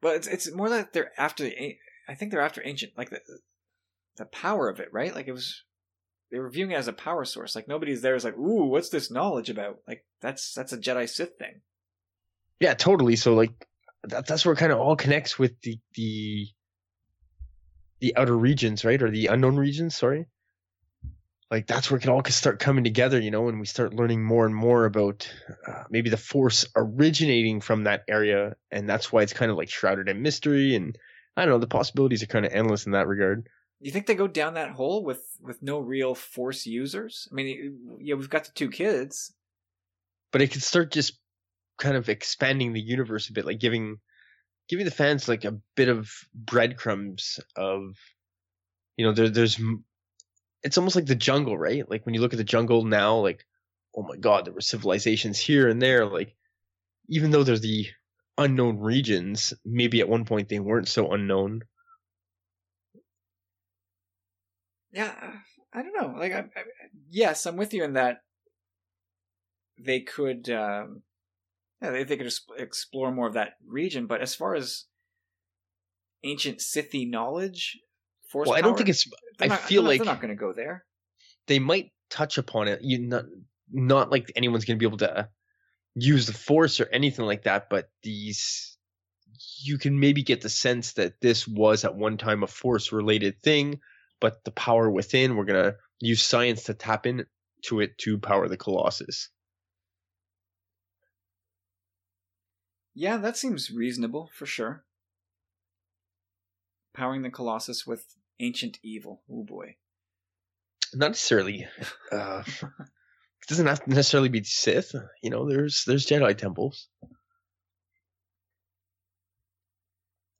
but it's it's more that they're after the. I think they're after ancient, like the the power of it, right? Like it was. They were viewing it as a power source. Like nobody's there is like, ooh, what's this knowledge about? Like that's that's a Jedi Sith thing. Yeah, totally. So like that, that's where it kind of all connects with the the the outer regions, right? Or the unknown regions, sorry. Like that's where it all can start coming together, you know, and we start learning more and more about uh, maybe the force originating from that area, and that's why it's kind of like shrouded in mystery. And I don't know, the possibilities are kind of endless in that regard. You think they go down that hole with with no real Force users? I mean, yeah, we've got the two kids. but it could start just kind of expanding the universe a bit, like giving giving the fans like a bit of breadcrumbs of, you know, there there's it's almost like the jungle, right? Like when you look at the jungle now, like, oh my god, there were civilizations here and there. Like, even though there's the unknown regions, maybe at one point they weren't so unknown. Yeah, I don't know. Like, I, I, yes, I'm with you in that they could, um, yeah, they, they could explore more of that region. But as far as ancient Sithy knowledge, force well, I don't think it's. I not, feel they're like they're not going to go there. They might touch upon it. You not not like anyone's going to be able to use the force or anything like that, but these you can maybe get the sense that this was at one time a force related thing, but the power within, we're going to use science to tap into it to power the Colossus. Yeah, that seems reasonable for sure. Powering the Colossus with ancient evil. Oh boy. Not necessarily. Uh, it doesn't have to necessarily be Sith. You know, there's there's Jedi temples.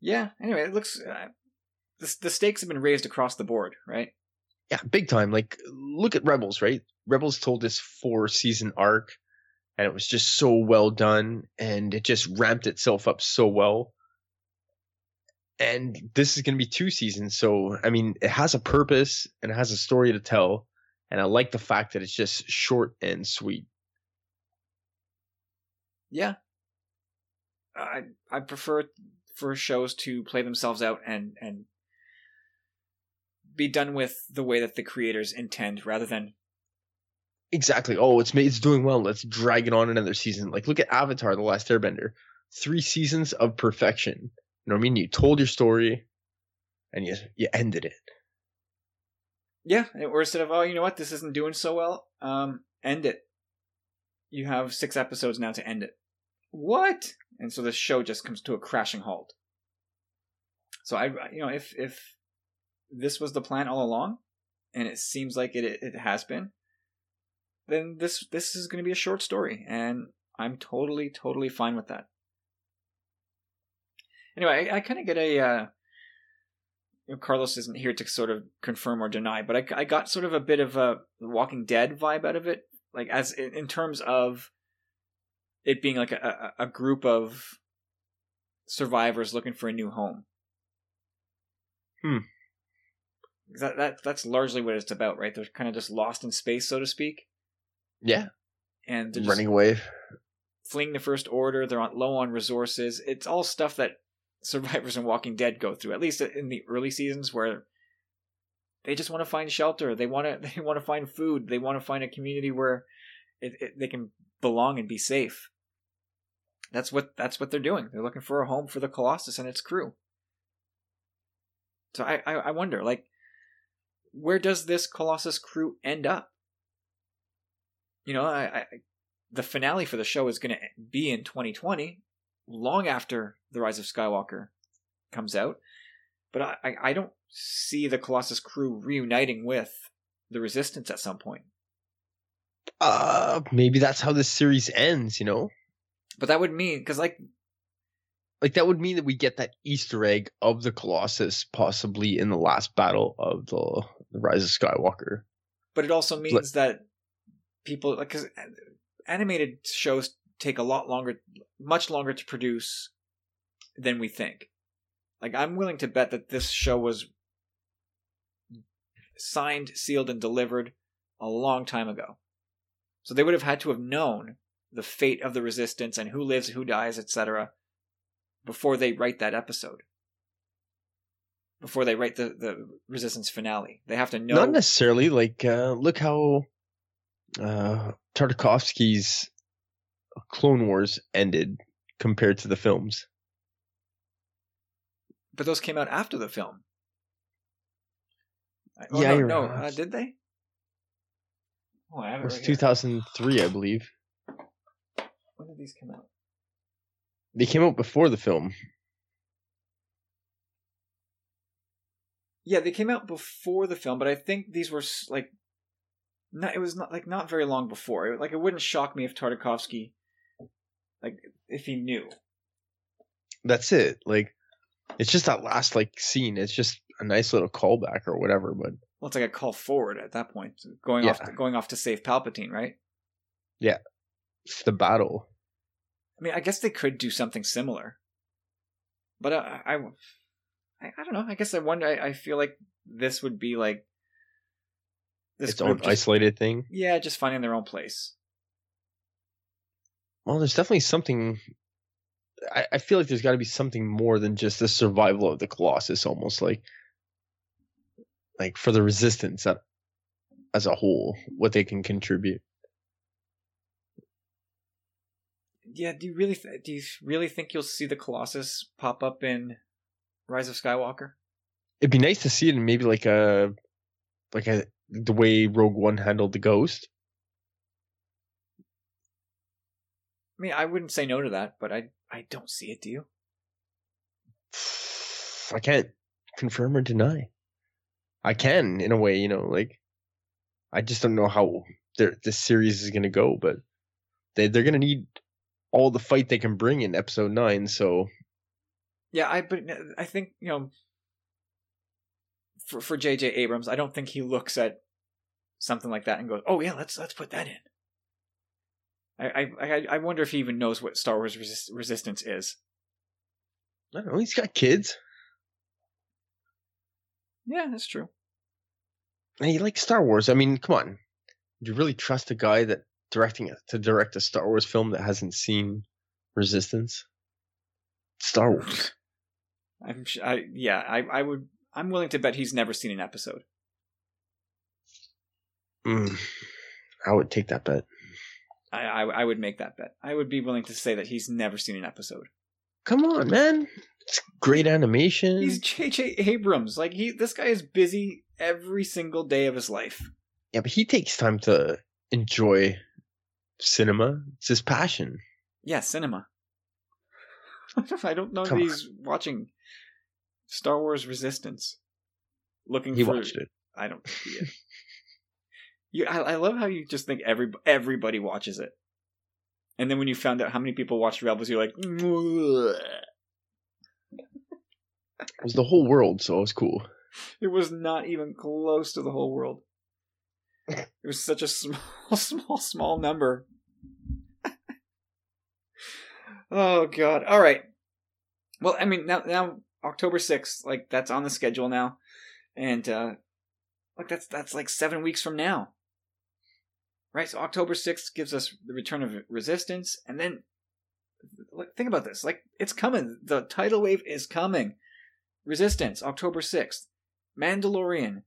Yeah. Anyway, it looks uh, the the stakes have been raised across the board, right? Yeah, big time. Like, look at Rebels, right? Rebels told this four season arc, and it was just so well done, and it just ramped itself up so well. And this is going to be two seasons, so I mean, it has a purpose and it has a story to tell and I like the fact that it's just short and sweet. Yeah, I I prefer for shows to play themselves out and and be done with the way that the creators intend, rather than exactly. Oh, it's it's doing well. Let's drag it on another season. Like look at Avatar: The Last Airbender, three seasons of perfection. You know what I mean? You told your story, and you you ended it. Yeah, or instead of oh, you know what, this isn't doing so well, um, end it. You have six episodes now to end it. What? And so the show just comes to a crashing halt. So I, you know, if if this was the plan all along, and it seems like it it has been, then this this is going to be a short story, and I'm totally totally fine with that. Anyway, I, I kind of get a uh, Carlos isn't here to sort of confirm or deny, but I, I got sort of a bit of a Walking Dead vibe out of it, like as in, in terms of it being like a, a group of survivors looking for a new home. Hmm. That that that's largely what it's about, right? They're kind of just lost in space, so to speak. Yeah. And running away, fleeing the First Order. They're on, low on resources. It's all stuff that survivors in Walking Dead go through, at least in the early seasons where they just want to find shelter, they want to they want to find food, they want to find a community where it, it, they can belong and be safe. That's what that's what they're doing. They're looking for a home for the Colossus and its crew. So I, I, I wonder, like, where does this Colossus crew end up? You know, I, I the finale for the show is going to be in 2020, long after the Rise of Skywalker comes out. But I, I don't see the Colossus crew reuniting with the Resistance at some point. Uh, maybe that's how this series ends, you know. But that would mean because like, like that would mean that we get that Easter egg of the Colossus possibly in the last battle of the, the Rise of Skywalker. But it also means that people like because animated shows take a lot longer, much longer to produce than we think. Like I'm willing to bet that this show was signed, sealed, and delivered a long time ago. So they would have had to have known the fate of the resistance and who lives, who dies, etc. before they write that episode. Before they write the, the resistance finale. They have to know Not necessarily. Like uh, look how uh Tartakovsky's Clone Wars ended compared to the films. But those came out after the film. Oh, yeah, no, no. Uh, did they? Oh, I have it, it was right 2003, here. I believe. When did these come out? They came out before the film. Yeah, they came out before the film, but I think these were like, not, it was not like not very long before. Like it wouldn't shock me if Tartakovsky like if he knew. That's it. Like it's just that last like scene. It's just a nice little callback or whatever. But Well, it's like a call forward at that point, going Yeah. off to, going off to save Palpatine, right? Yeah, it's the battle. I mean, I guess they could do something similar, but uh, I, I, I don't know. I guess I wonder. I, I feel like this would be like this its own just- isolated thing. yeah, just finding their own place. Well, there's definitely something. I, I feel like there's got to be something more than just the survival of the Colossus, almost like, like for the Resistance as a whole, what they can contribute. Yeah, do you really th- do you really think you'll see the Colossus pop up in Rise of Skywalker? It'd be nice to see it in maybe like a, like a the way Rogue One handled the Ghost. I mean, I wouldn't say no to that, but I I don't see it. Do you? I can't confirm or deny. I can in a way, you know, like I just don't know how their this series is gonna go, but they they're gonna need all the fight they can bring in episode nine. So Yeah, I but I think you know for for J.J. Abrams, I don't think he looks at something like that and goes, "Oh yeah, let's let's put that in." I I I, wonder if he even knows what Star Wars Resist- Resistance is. I don't know. He's got kids. Yeah, that's true. And he likes Star Wars. I mean, come on. Do you really trust a guy that directing it to direct a Star Wars film that hasn't seen Resistance? Star Wars. I'm sh- I yeah, I I would I'm willing to bet he's never seen an episode. Mm, I would take that bet. I, I I would make that bet. I would be willing to say that he's never seen an episode. Come on, man. It's great animation. He's J.J. Abrams. Like he, this guy is busy every single day of his life. Yeah, but he takes time to enjoy cinema. It's his passion. Yeah, cinema. I don't know Come on. he's watching Star Wars Resistance. Looking He for. watched it. I don't see it. you, I, I love how you just think every everybody watches it, and then when you found out how many people watched Rebels, you're like, "Mwah." It was the whole world, so it was cool. it was not even close to the whole world. It was such a small, small, small number. Oh god! All right. Well, I mean, now now October sixth, like that's on the schedule now, and uh like that's that's like seven weeks from now, right? So October sixth gives us the return of Resistance, and then like, think about this: like it's coming. The tidal wave is coming. Resistance, October sixth. Mandalorian,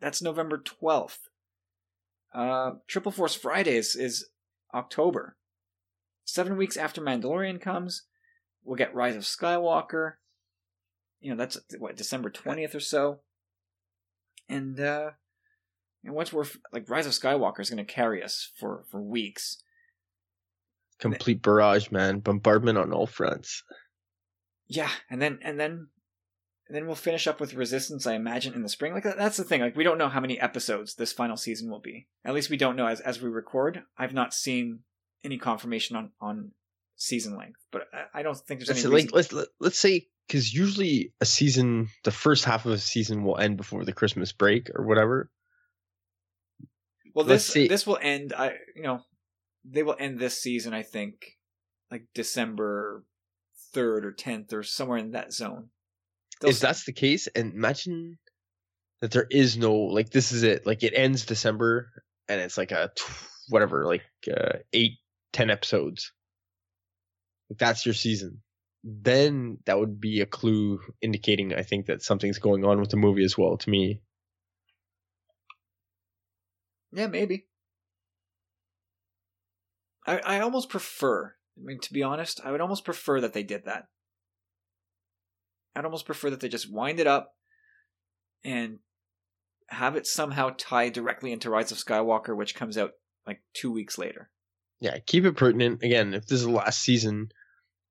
that's November twelfth. Uh, Triple Force Fridays is October. Seven weeks after Mandalorian comes, we'll get Rise of Skywalker. You know, that's what December twentieth or so. And uh, and once we're like Rise of Skywalker is going to carry us for for weeks. Complete barrage, man. Bombardment on all fronts. Yeah, and then and then and then we'll finish up with Resistance, I imagine, in the spring. Like that's the thing. Like we don't know how many episodes this final season will be. At least we don't know as as we record. I've not seen any confirmation on on season length, but I, I don't think there's any like, let's let, let's say because usually a season, the first half of a season will end before the Christmas break or whatever. well, let's this see. this will end. I you know they will end this season. I think like December third or tenth or somewhere in that zone. They'll if that's the case, and imagine that there is no like this is it. Like it ends December, and it's like a whatever, like uh, eight, ten episodes. Like that's your season. Then that would be a clue indicating, I think, that something's going on with the movie as well. To me, Yeah, maybe. I I almost prefer. I mean, to be honest, I would almost prefer that they did that. I'd almost prefer that they just wind it up and have it somehow tie directly into Rise of Skywalker, which comes out like two weeks later. Yeah, keep it pertinent. Again, if this is the last season,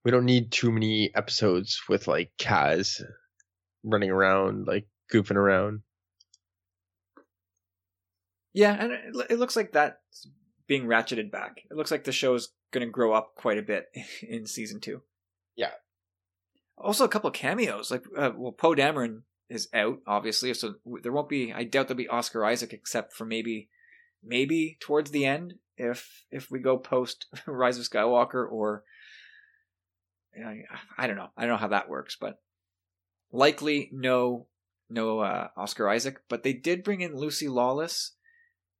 we don't need too many episodes with like Kaz running around, like goofing around. Yeah, and it, it looks like that's being ratcheted back. It looks like the show is going to grow up quite a bit in season two. Yeah. Also, a couple of cameos, like uh, well, Poe Dameron is out, obviously. So there won't be. I doubt there'll be Oscar Isaac, except for maybe, maybe towards the end, if if we go post Rise of Skywalker, or I don't know. I don't know how that works, but likely no, no uh, Oscar Isaac. But they did bring in Lucy Lawless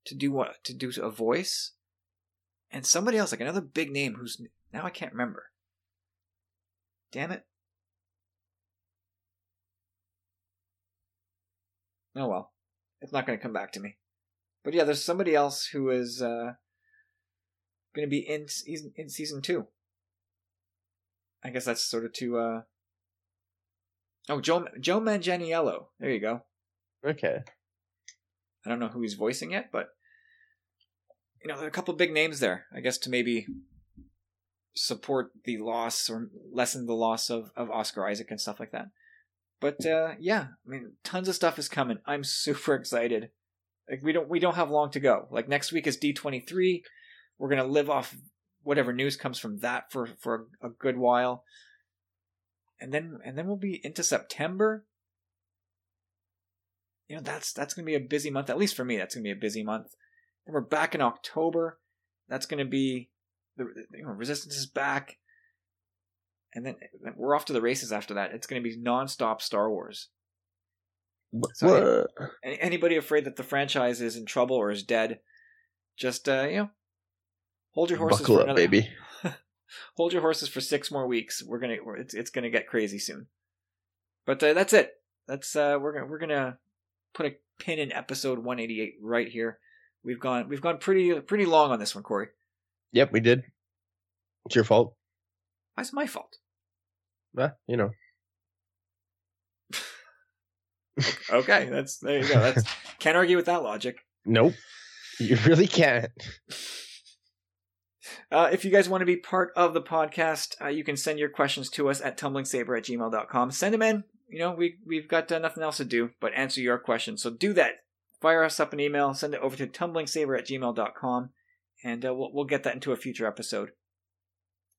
to do what to do a voice, and somebody else, like another big name, who's now I can't remember. Damn it. Oh well, it's not going to come back to me. But yeah, there's somebody else who is uh, going to be in season in season two. I guess that's sort of to. Uh... Oh, Joe Joe Manganiello. There you go. Okay. I don't know who he's voicing yet, but you know, there are a couple big names there. I guess to maybe support the loss or lessen the loss of, of Oscar Isaac and stuff like that. But uh, yeah, I mean, tons of stuff is coming. I'm super excited. Like we don't we don't have long to go. Like next week is D23. We're gonna live off whatever news comes from that for for a, good while, and then and then we'll be into September. You know that's that's gonna be a busy month. At least for me, that's gonna be a busy month. Then we're back in October. That's gonna be the you know, Resistance is back and then we're off to the races after that. It's going to be nonstop Star Wars. So any, anybody afraid that the franchise is in trouble or is dead, just uh, you know, hold your horses. Buckle for up, another, baby. hold your horses for six more weeks. We're gonna, it's it's gonna get crazy soon. But uh, that's it. That's uh, we're gonna we're gonna put a pin in episode 188 right here. We've gone we've gone pretty pretty long on this one, Corey. Yep, we did. It's your fault. Why is my fault? Well, you know. Okay, that's there you go. That's can't argue with that logic. Nope. You really can't. Uh, if you guys want to be part of the podcast, uh, you can send your questions to us at tumblingsaber at gmail.com. Send them in. You know, we, we've got uh, nothing else to do but answer your questions. So do that. Fire us up an email, send it over to tumblingsaber at gmail.com, and uh, we'll, we'll get that into a future episode.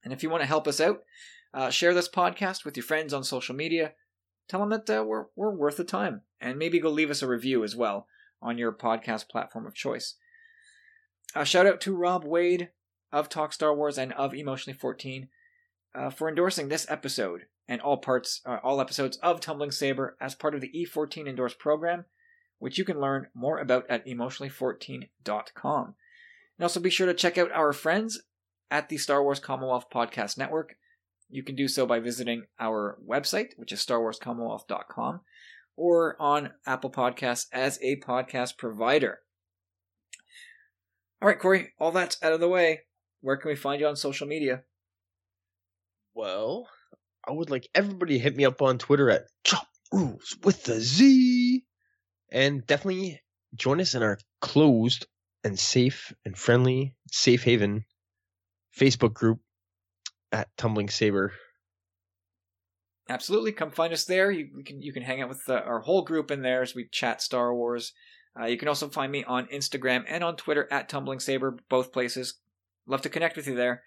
And if you want to help us out, uh, share this podcast with your friends on social media. Tell them that uh, we're, we're worth the time. And maybe go leave us a review as well on your podcast platform of choice. A shout out to Rob Wade of Talk Star Wars and of Emotionally 14 uh, for endorsing this episode and all parts, uh, all episodes of Tumbling Saber as part of the E14 endorsed program, which you can learn more about at emotionally14.com. And also be sure to check out our friends at the Star Wars Commonwealth Podcast Network. You can do so by visiting our website, which is starwarscommonwealth.com, or on Apple Podcasts as a podcast provider. All right, Corey, all that's out of the way. Where can we find you on social media? Well, I would like everybody to hit me up on Twitter at Chop Rules with the Z. And definitely join us in our closed and safe and friendly safe haven Facebook group at Tumbling Saber. Absolutely, come find us there. You, can you can hang out with uh, our whole group in there as we chat Star Wars. Uh, you can also find me on Instagram and on Twitter at Tumbling Saber, both places. Love to connect with you there.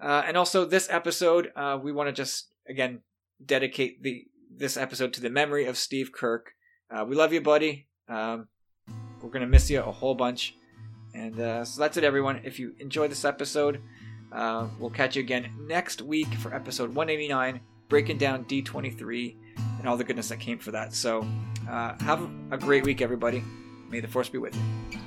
Uh, and also, this episode, uh, we want to just again dedicate the this episode to the memory of Steve Kirk. Uh, we love you, buddy. Um, we're gonna miss you a whole bunch. And uh, so that's it, everyone. If you enjoyed this episode, uh, we'll catch you again next week for episode 189, breaking down D23 and all the goodness that came for that. So uh, have a great week, everybody. May the force be with you.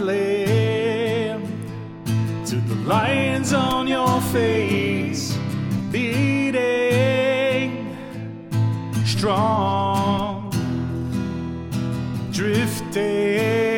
Blindly to the lines on your face, beating strong drifting.